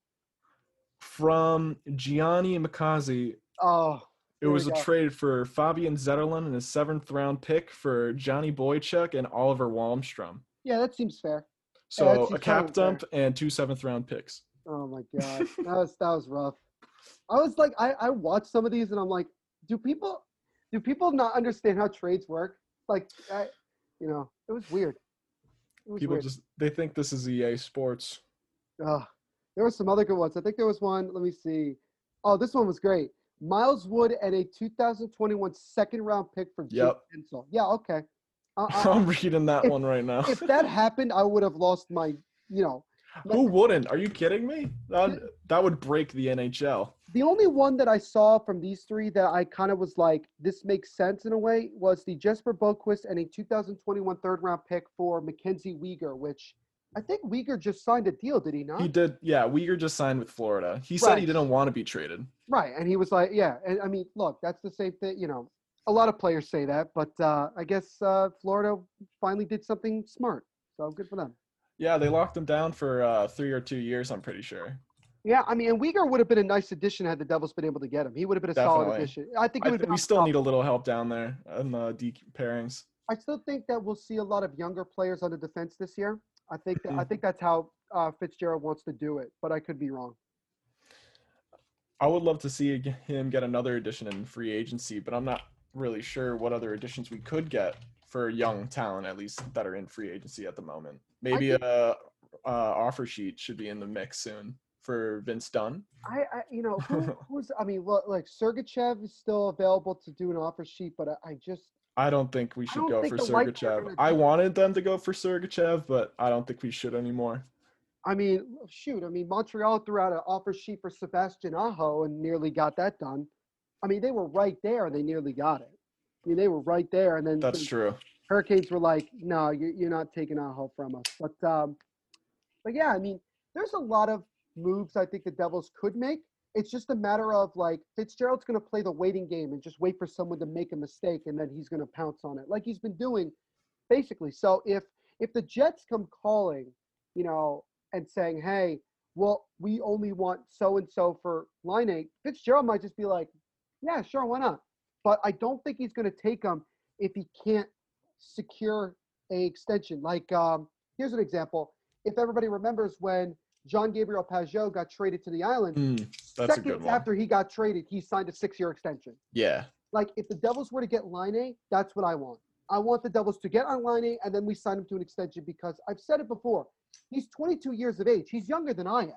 From Gianni Mikazi, Oh, it here was a go. trade for Fabian Zetterlund and a seventh round pick for Johnny Boychuk and Oliver Wahlstrom. Yeah, that seems fair. So that a cap totally fair. dump and two seventh round picks. Oh my (laughs) god, that was that was rough. I was like, I I watched some of these and I'm like, do people do people not understand how trades work? Like, I, you know, it was weird. It was People weird. just they think this is EA Sports. Ugh. There were some other good ones. I think there was one. Let me see. Oh, this one was great. Miles Wood and a 2021 second round pick for Jake Yep. Guentzel. Yeah, okay. Uh, uh, (laughs) I'm reading that if- one right now. if that happened, I would have lost my, you know, (laughs) Who wouldn't? Are you kidding me? That that would break the NHL. The only one that I saw from these three that I kind of was like, this makes sense in a way, was the Jesper Boqvist and a 2021 third round pick for Mackenzie Weegar, which I think Weegar just signed a deal, did he not? He did. Yeah, Weegar just signed with Florida. He said he didn't want to be traded. Right, and he was like, yeah, and I mean, look, that's the same thing. You know, a lot of players say that, but uh, I guess uh, Florida finally did something smart, so good for them. Yeah, they locked him down for uh, three or two years. I'm pretty sure. Yeah, I mean, and Weegar would have been a nice addition had the Devils been able to get him. He would have been a solid addition. I think it I would think we still need a little help down there in the D pairings. I still think that we'll see a lot of younger players on the defense this year. I think that. I think that's how uh, Fitzgerald wants to do it, but I could be wrong. I would love to see him get another addition in free agency, but I'm not really sure what other additions we could get for young talent, at least that are in free agency at the moment. Maybe think- a, a offer sheet should be in the mix soon for Vince Dunn. I, I you know, who, (laughs) who's I mean, look, like Sergachev is still available to do an offer sheet, but I, I just I don't think we should go for Sergachev. I wanted them to go for Sergachev, but I don't think we should anymore. I mean, shoot, I mean, Montreal threw out an offer sheet for Sebastian Aho and nearly got that done. I mean, they were right there and they nearly got it. I mean, they were right there, and then That's true. Hurricanes were like, "No, you're, you're not taking Aho from us." But, um, but yeah, I mean, there's a lot of moves I think the Devils could make. It's just a matter of like Fitzgerald's going to play the waiting game and just wait for someone to make a mistake, and then he's going to pounce on it, like he's been doing, basically. So if if the Jets come calling, you know, and saying, "Hey, well, we only want so and so for Laine," Fitzgerald might just be like, "Yeah, sure, why not?" But I don't think he's going to take him if he can't secure a extension. Like, um, here's an example. If everybody remembers when Jean-Gabriel Pageau got traded to the Island, Mm, seconds after he got traded, he signed a six-year extension. Yeah. Like, if the Devils were to get Laine, that's what I want. I want the Devils to get on Laine, and then we sign him to an extension because I've said it before. He's 22 years of age. He's younger than I am,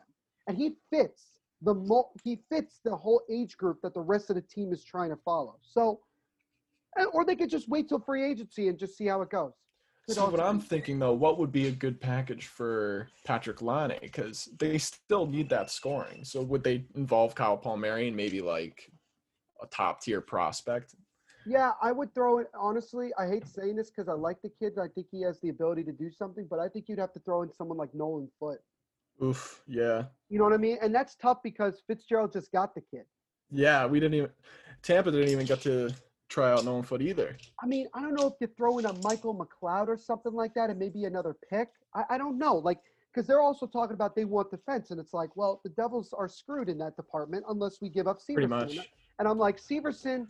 and he fits the mo- he fits the whole age group that the rest of the team is trying to follow. So, or they could just wait till free agency and just see how it goes. Could So what I'm thinking though, what would be a good package for Patrick Laine? Because they still need that scoring. So would they involve Kyle Palmieri and maybe like a top tier prospect? Yeah, I would throw it. Honestly, I hate saying this because I like the kid. I think he has the ability to do something, but I think you'd have to throw in someone like Nolan Foote. Oof, yeah, You know what I mean? And that's tough because Fitzgerald just got the kid. yeah. We didn't even Tampa didn't even get to try out Nolan Foote either. I mean, I don't know if you throw in a Michael McLeod or something like that, and maybe another pick. I, I don't know, like because they're also talking about they want defense, and it's like, well, the Devils are screwed in that department unless we give up Severson. Pretty much. And I'm like, Severson.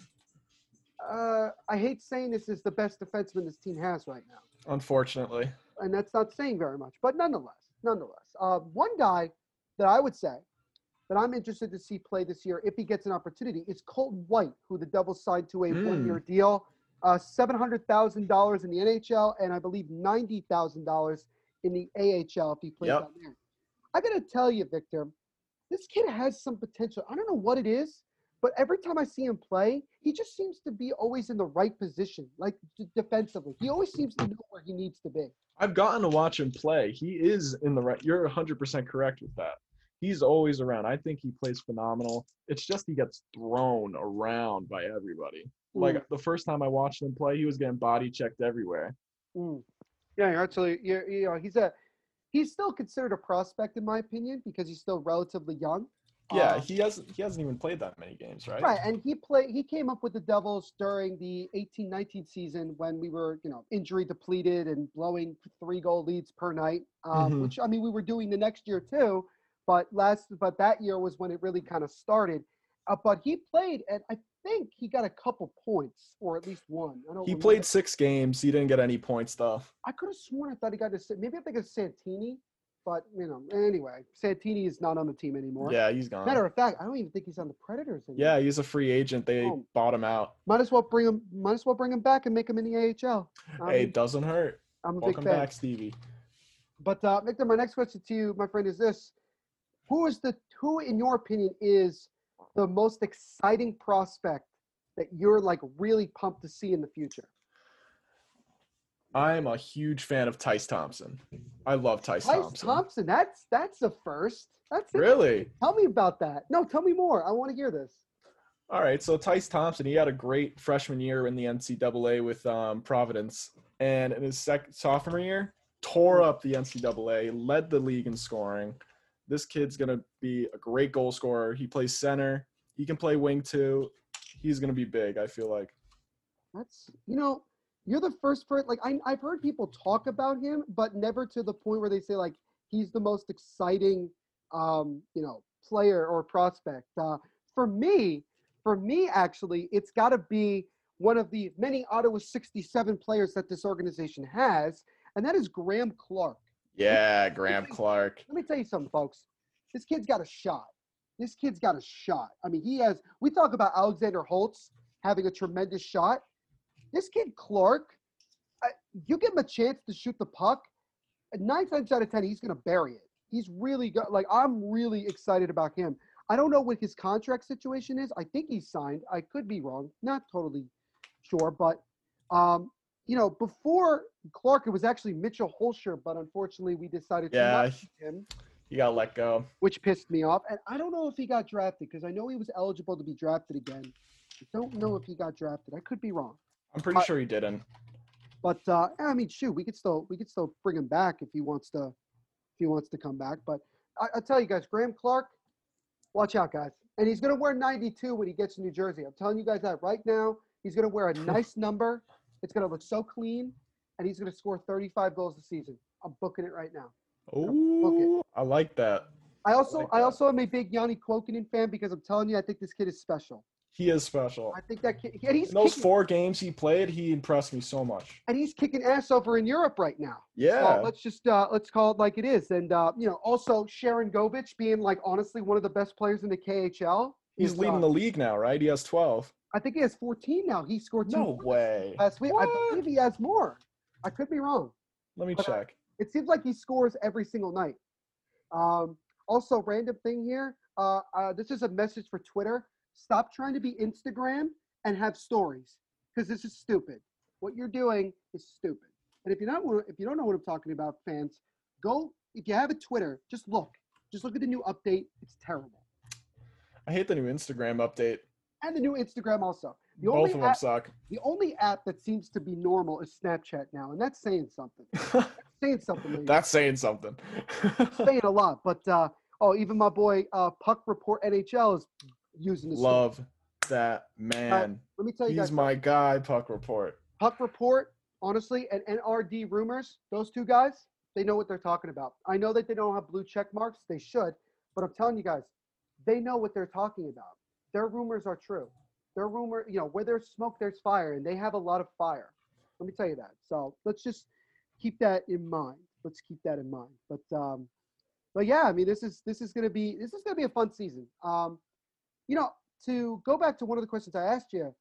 Uh, I hate saying this is the best defenseman this team has right now. Unfortunately, and that's not saying very much. But nonetheless, nonetheless, uh, one guy that I would say that I'm interested to see play this year, if he gets an opportunity, is Colton White, who the Devils signed to a Mm. one-year deal, uh, seven hundred thousand dollars in the NHL, and I believe ninety thousand dollars in the AHL if he plays Yep. down there. I gotta tell you, Victor, this kid has some potential. I don't know what it is, but every time I see him play, he just seems to be always in the right position, like d- defensively. He always seems to know where he needs to be. I've gotten to watch him play. He is in the right. You're 100% correct with that. He's always around. I think he plays phenomenal. It's just he gets thrown around by everybody. Like the first time I watched him play, he was getting body checked everywhere. Mm. Yeah, actually, you you know, he's a, he's still considered a prospect in my opinion because he's still relatively young. Yeah, Uh, he hasn't he hasn't even played that many games, right? Right, and he played. He came up with the Devils during the 18-19 season when we were, you know, injury depleted and blowing three goal leads per night. Um, Mhm. Which I mean, we were doing the next year too, but last, but that year was when it really kind of started. Uh, but he played, and I think he got a couple points, or at least one. He remember. played six games. He didn't get any points though. I could have sworn I thought he got to. Maybe I think it's Santini, but you know, anyway, Santini is not on the team anymore. Yeah, he's gone. Matter of fact, I don't even think he's on the Predators anymore. Yeah, he's a free agent. They Oh. bought him out. Might as well bring him. Might as well bring him back and make him in the AHL. I hey, it doesn't hurt. I'm a Welcome big fan. back, Stevie. But uh, Victor, my next question to you, my friend, is this: Who is the who, in your opinion, is the most exciting prospect that you're like really pumped to see in the future? I'm a huge fan of Tyce Thompson. I love Tyce, Tyce Thompson. Thompson. That's that's a first. That's. Really? Tell me about that. No, tell me more. I want to hear this. All right, so Tice Thompson, he had a great freshman year in the NCAA with um, Providence, and in his sec- sophomore year, tore up the NCAA, led the league in scoring. This kid's gonna be a great goal scorer. He plays center. He can play wing too. He's gonna be big. I feel like. That's you know, you're the first person. Like I, I've heard people talk about him, but never to the point where they say like he's the most exciting, um, you know, player or prospect. Uh, for me, for me, actually, it's got to be one of the many Ottawa 67 players that this organization has, and that is Graham Clark. Yeah, Graham Clark. Let me tell you something, folks. This kid's got a shot. This kid's got a shot. I mean, he has. We talk about Alexander Holtz having a tremendous shot. This kid Clark, you give him a chance to shoot the puck, nine times out of ten, he's going to bury it. He's really got. Like, I'm really excited about him. I don't know what his contract situation is. I think he's signed. I could be wrong. Not totally sure, but um, you know, before Clark, it was actually Mitchell Hoelscher, but unfortunately, we decided to Yeah, not him he got let go. which pissed me off. And I don't know if he got drafted because I know he was eligible to be drafted again. I don't know if he got drafted. I could be wrong. I'm pretty Uh, sure he didn't. But uh, I mean, shoot, we could still we could still bring him back if he wants to if he wants to come back. But I, I tell you guys, Graham Clark, watch out, guys. And he's gonna wear 92 when he gets to New Jersey. I'm telling you guys that right now. He's gonna wear a (laughs) nice number. It's gonna look so clean, and he's gonna score 35 goals a season. I'm booking it right now. Oh, I like that. I also I also am a big Janne Kuokkanen fan because I'm telling you, I think this kid is special. He is special. I think that kid, and he's In those kicking, four games he played, he impressed me so much. and he's kicking ass over in Europe right now. Yeah. So let's just uh, let's call it like it is. And uh, you know, also Sharangovich being like honestly one of the best players in the KHL. He's is, leading uh, the league now, right? He has 12. I think he has 14 now. He scored two No way. last week. I believe he has more. I could be wrong. Let me But, uh, check. It seems like he scores every single night. Um, also, random thing here. Uh, uh, this is a message for Twitter. Stop trying to be Instagram and have stories because this is stupid. What you're doing is stupid. And if you're not, if you don't know what I'm talking about, fans, go. If you have a Twitter, just look. Just look at the new update. It's terrible. I hate the new Instagram update. And the new Instagram also. The Both only of them app, suck. The only app that seems to be normal is Snapchat now, and that's saying something. (laughs) that's saying something. ladies. That's saying something. saying a lot. But uh, oh, even my boy uh, Puck Report NHL is using this. Love that man. let me tell you He's guys my guy, Puck Report. Puck Report, honestly, and NRD Rumors. Those two guys, they know what they're talking about. I know that they don't have blue check marks. They should, but I'm telling you guys, they know what they're talking about. Their rumors are true. Their rumor, you know, where there's smoke, there's fire, and they have a lot of fire. Let me tell you that. So let's just keep that in mind. Let's keep that in mind. But um, but yeah, I mean, this is this is gonna be this is gonna be a fun season. Um, you know, to go back to one of the questions I asked you,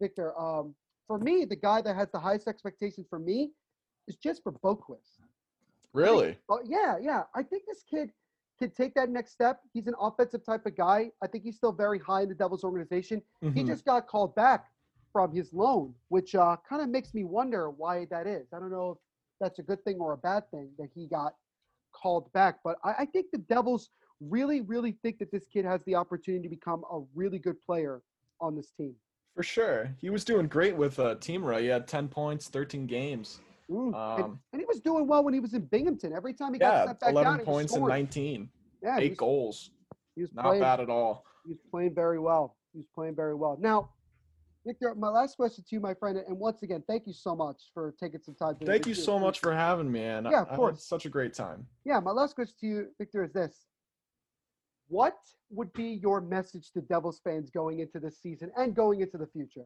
Victor. Um, for me, the guy that has the highest expectations for me is Jesper Boquist. Really? Oh yeah, yeah. I think this kid can take that next step. He's an offensive type of guy. I think he's still very high in the Devils organization. He Mhm. just got called back from his loan, which uh, kind of makes me wonder why that is. I don't know if that's a good thing or a bad thing that he got called back. But I, I think the Devils really, really think that this kid has the opportunity to become a really good player on this team. For sure. He was doing great with uh, Timrå. He had 10 points, 13 games. Mm, and, Um, and he was doing well when he was in Binghamton. Every time he got yeah, sent back 11 down, he points and 19. Yeah, he Eight was- goals. He was Not playing, bad at all. He was playing very well. He was playing very well. Now, Victor, my last question to you, my friend, and once again, thank you so much for taking some time. to Thank you so much for having me, and Yeah, of I, course. such a great time. Yeah, my last question to you, Victor, is this: What would be your message to Devils fans going into this season and going into the future?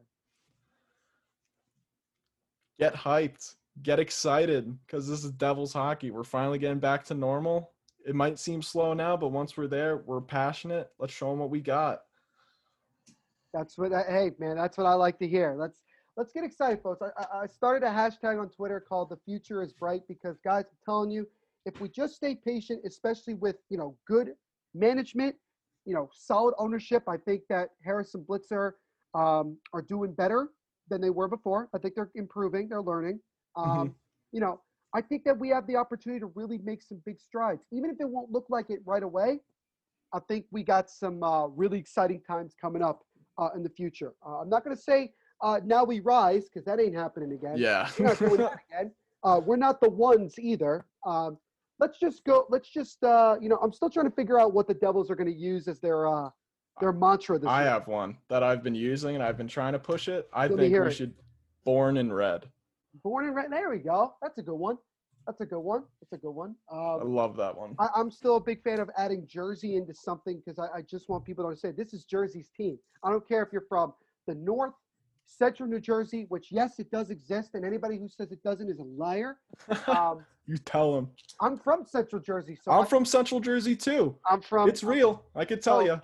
Get hyped, get excited, because this is Devils hockey. We're finally getting back to normal. It might seem slow now, but once we're there, we're passionate. Let's show them what we got. That's what. I, hey, man, that's what I like to hear. Let's let's get excited, folks. I, I- I started a hashtag on Twitter called "The Future Is Bright" because, guys, I'm telling you, if we just stay patient, especially with you know good management, you know, solid ownership, I think that Harrison Blitzer um, are doing better than they were before. I think they're improving. They're learning. Um, You know, I think that we have the opportunity to really make some big strides, even if it won't look like it right away. I think we got some uh, really exciting times coming up uh, in the future. Uh, I'm not going to say uh, now we rise because that ain't happening again. Yeah. We're not doing that again. Uh, we're not the ones either. Um, let's just go. Let's just, uh, you know, I'm still trying to figure out what the Devils are going to use as their uh, their mantra this I year. have one that I've been using, and I've been trying to push it. I Let think we it. should born in red. Born and red. There we go. That's a good one. That's a good one. That's a good one. I Um, love that one. I, I'm still a big fan of adding Jersey into something because I, I just want people to understand this is Jersey's team. I don't care if you're from the North, Central New Jersey, which yes, it does exist, and anybody who says it doesn't is a liar. (laughs) Um, You tell them. I'm from Central Jersey, so I'm I- from Central Jersey too. I'm from. It's real. I could tell So, you.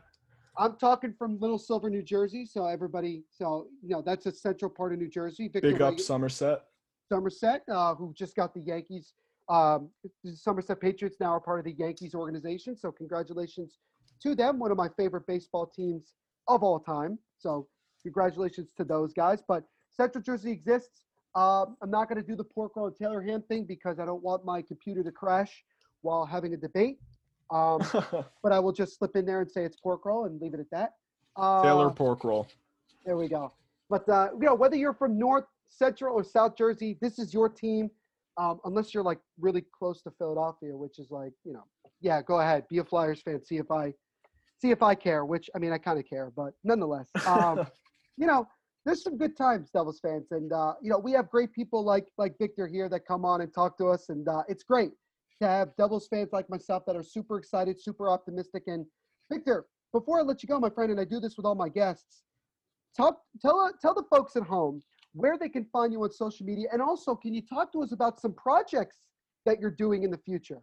I'm talking from Little Silver, New Jersey. So everybody, so you know that's a central part of New Jersey. Victor Big up Reagan- Somerset. Somerset, uh, who just got the Yankees. Um, the Somerset Patriots now are part of the Yankees organization. So congratulations to them, one of my favorite baseball teams of all time. So congratulations to those guys. But Central Jersey exists. Um, I'm not going to do the pork roll and Taylor ham thing because I don't want my computer to crash while having a debate. Um, (laughs) but I will just slip in there and say it's pork roll and leave it at that. Uh, Taylor pork roll. there we go. But uh, you know, whether you're from North, Central, or South Jersey, this is your team. Um, unless you're like really close to Philadelphia, which is like, you know, yeah, go ahead, be a Flyers fan. See if I, see if I care. Which I mean, I kind of care, but nonetheless, um, (laughs) you know, there's some good times, Devils fans, and uh, you know, we have great people like like Victor here that come on and talk to us, and uh, it's great to have Devils fans like myself that are super excited, super optimistic. And Victor, before I let you go, my friend, and I do this with all my guests, talk tell tell the folks at home where they can find you on social media, and also can you talk to us about some projects that you're doing in the future?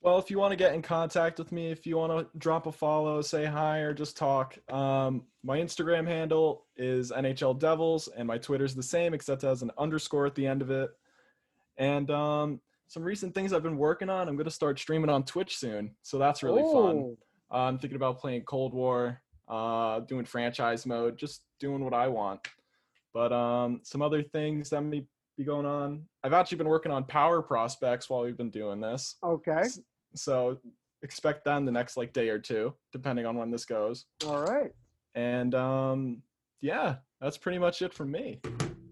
Well, if you want to get in contact with me, if you want to drop a follow, say hi, or just talk, um, my Instagram handle is NHL Devils, and my Twitter's the same, except it has an underscore at the end of it. And um, some recent things I've been working on. I'm going to start streaming on Twitch soon, so that's really fun. Oh. Uh, I'm thinking about playing Cold War, uh, doing franchise mode, just doing what I want. But um, some other things that may be going on. I've actually been working on power prospects while we've been doing this. Okay. So expect that in the next like day or two, depending on when this goes. All right. And um, yeah, that's pretty much it from me.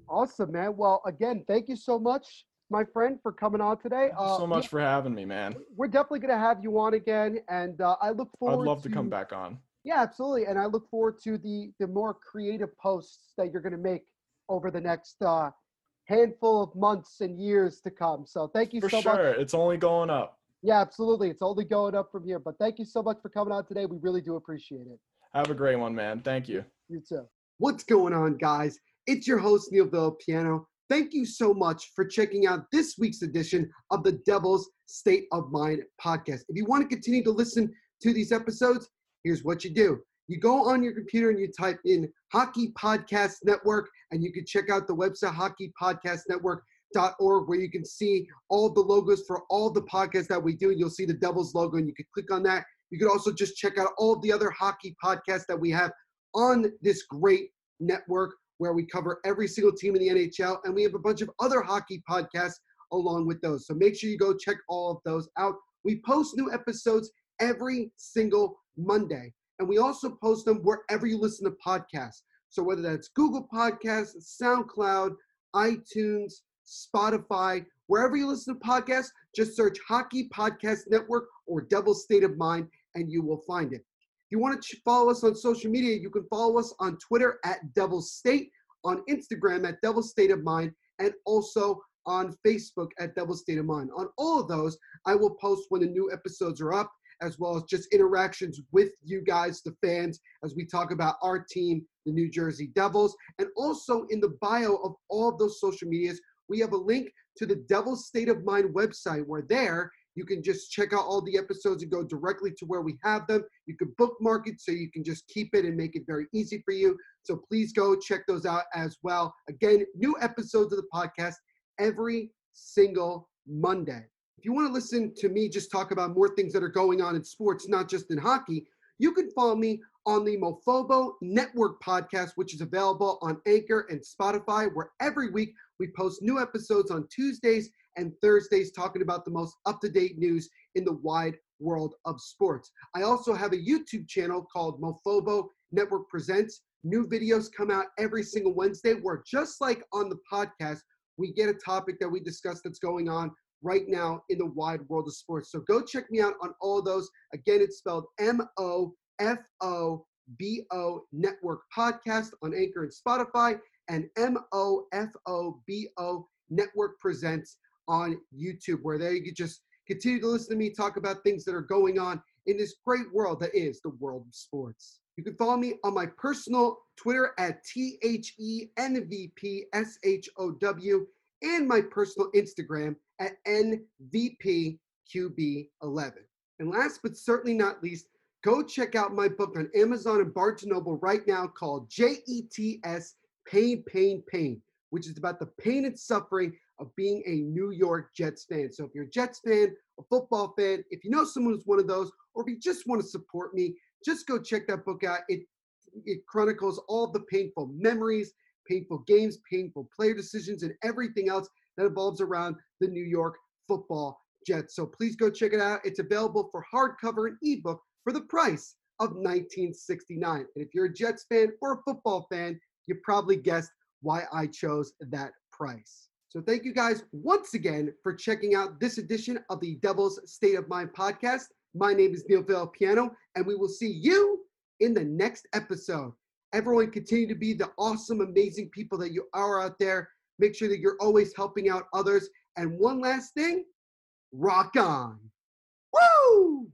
Awesome, man. Well, again, thank you so much, my friend, for coming on today. Thank you Uh, so much for having me, man. We're definitely going to have you on again, and uh, I look forward. I'd love to come back on. Yeah, absolutely, and I look forward to the the more creative posts that you're going to make over the next uh, handful of months and years to come. So thank you For so sure, much. it's only going up. Yeah, absolutely. It's only going up from here. But thank you so much for coming on today. We really do appreciate it. Have a great one, man. Thank you. You too. What's going on, guys? It's your host, Neil Villapiano. Thank you so much for checking out this week's edition of the Devil's State of Mind podcast. If you want to continue to listen to these episodes, here's what you do you go on your computer and you type in Hockey Podcast Network, and you can check out the website hockeypodcastnetwork.org where you can see all the logos for all the podcasts that we do. You'll see the Devils logo, and you can click on that. You could also just check out all the other hockey podcasts that we have on this great network where we cover every single team in the NHL, and we have a bunch of other hockey podcasts along with those. So make sure you go check all of those out. We post new episodes every single Monday, and we also post them wherever you listen to podcasts. So whether that's Google Podcasts, SoundCloud, iTunes, Spotify, wherever you listen to podcasts, just search Hockey Podcast Network or Devil State of Mind and you will find it. If you want to follow us on social media, you can follow us on Twitter at Devil State, on Instagram at Devil State of Mind, and also on Facebook at Devil State of Mind. On all of those, I will post when the new episodes are up, as well as just interactions with you guys, the fans, as we talk about our team, the New Jersey Devils. And also in the bio of all of those social medias, we have a link to the Devil State of Mind website where there you can just check out all the episodes and go directly to where we have them. You can bookmark it so you can just keep it and make it very easy for you. So please go check those out as well. Again, new episodes of the podcast every single Monday. If you want to listen to me just talk about more things that are going on in sports, not just in hockey, you can follow me on the Mofobo Network podcast, which is available on Anchor and Spotify, where every week we post new episodes on Tuesdays and Thursdays talking about the most up to date news in the wide world of sports. I also have a YouTube channel called Mofobo Network Presents. New videos come out every single Wednesday, where just like on the podcast, we get a topic that we discuss that's going on right now in the wide world of sports. So go check me out on all those. Again, it's spelled M O F O B O Network Podcast on Anchor and Spotify, and M O F O B O Network Presents on YouTube, where there you can just continue to listen to me talk about things that are going on in this great world that is the world of sports. You can follow me on my personal Twitter at T H E N V P S H O W and my personal Instagram at NVPQB11. And last but certainly not least, go check out my book on Amazon and Barnes & Noble right now called JETS Pain, Pain, Pain, which is about the pain and suffering of being a New York Jets fan. So if you're a Jets fan, a football fan, if you know someone who's one of those, or if you just want to support me, just go check that book out. It it chronicles all the painful memories, painful games, painful player decisions, and everything else that evolves around the New York football Jets. So please go check it out. It's available for hardcover and ebook for the price of 1969. And if you're a Jets fan or a football fan, you probably guessed why I chose that price. So thank you guys once again for checking out this edition of the Devil's State of Mind podcast. My name is Neil Villapiano, and we will see you in the next episode. Everyone continue to be the awesome, amazing people that you are out there. Make sure that you're always helping out others. And one last thing, rock on. Woo!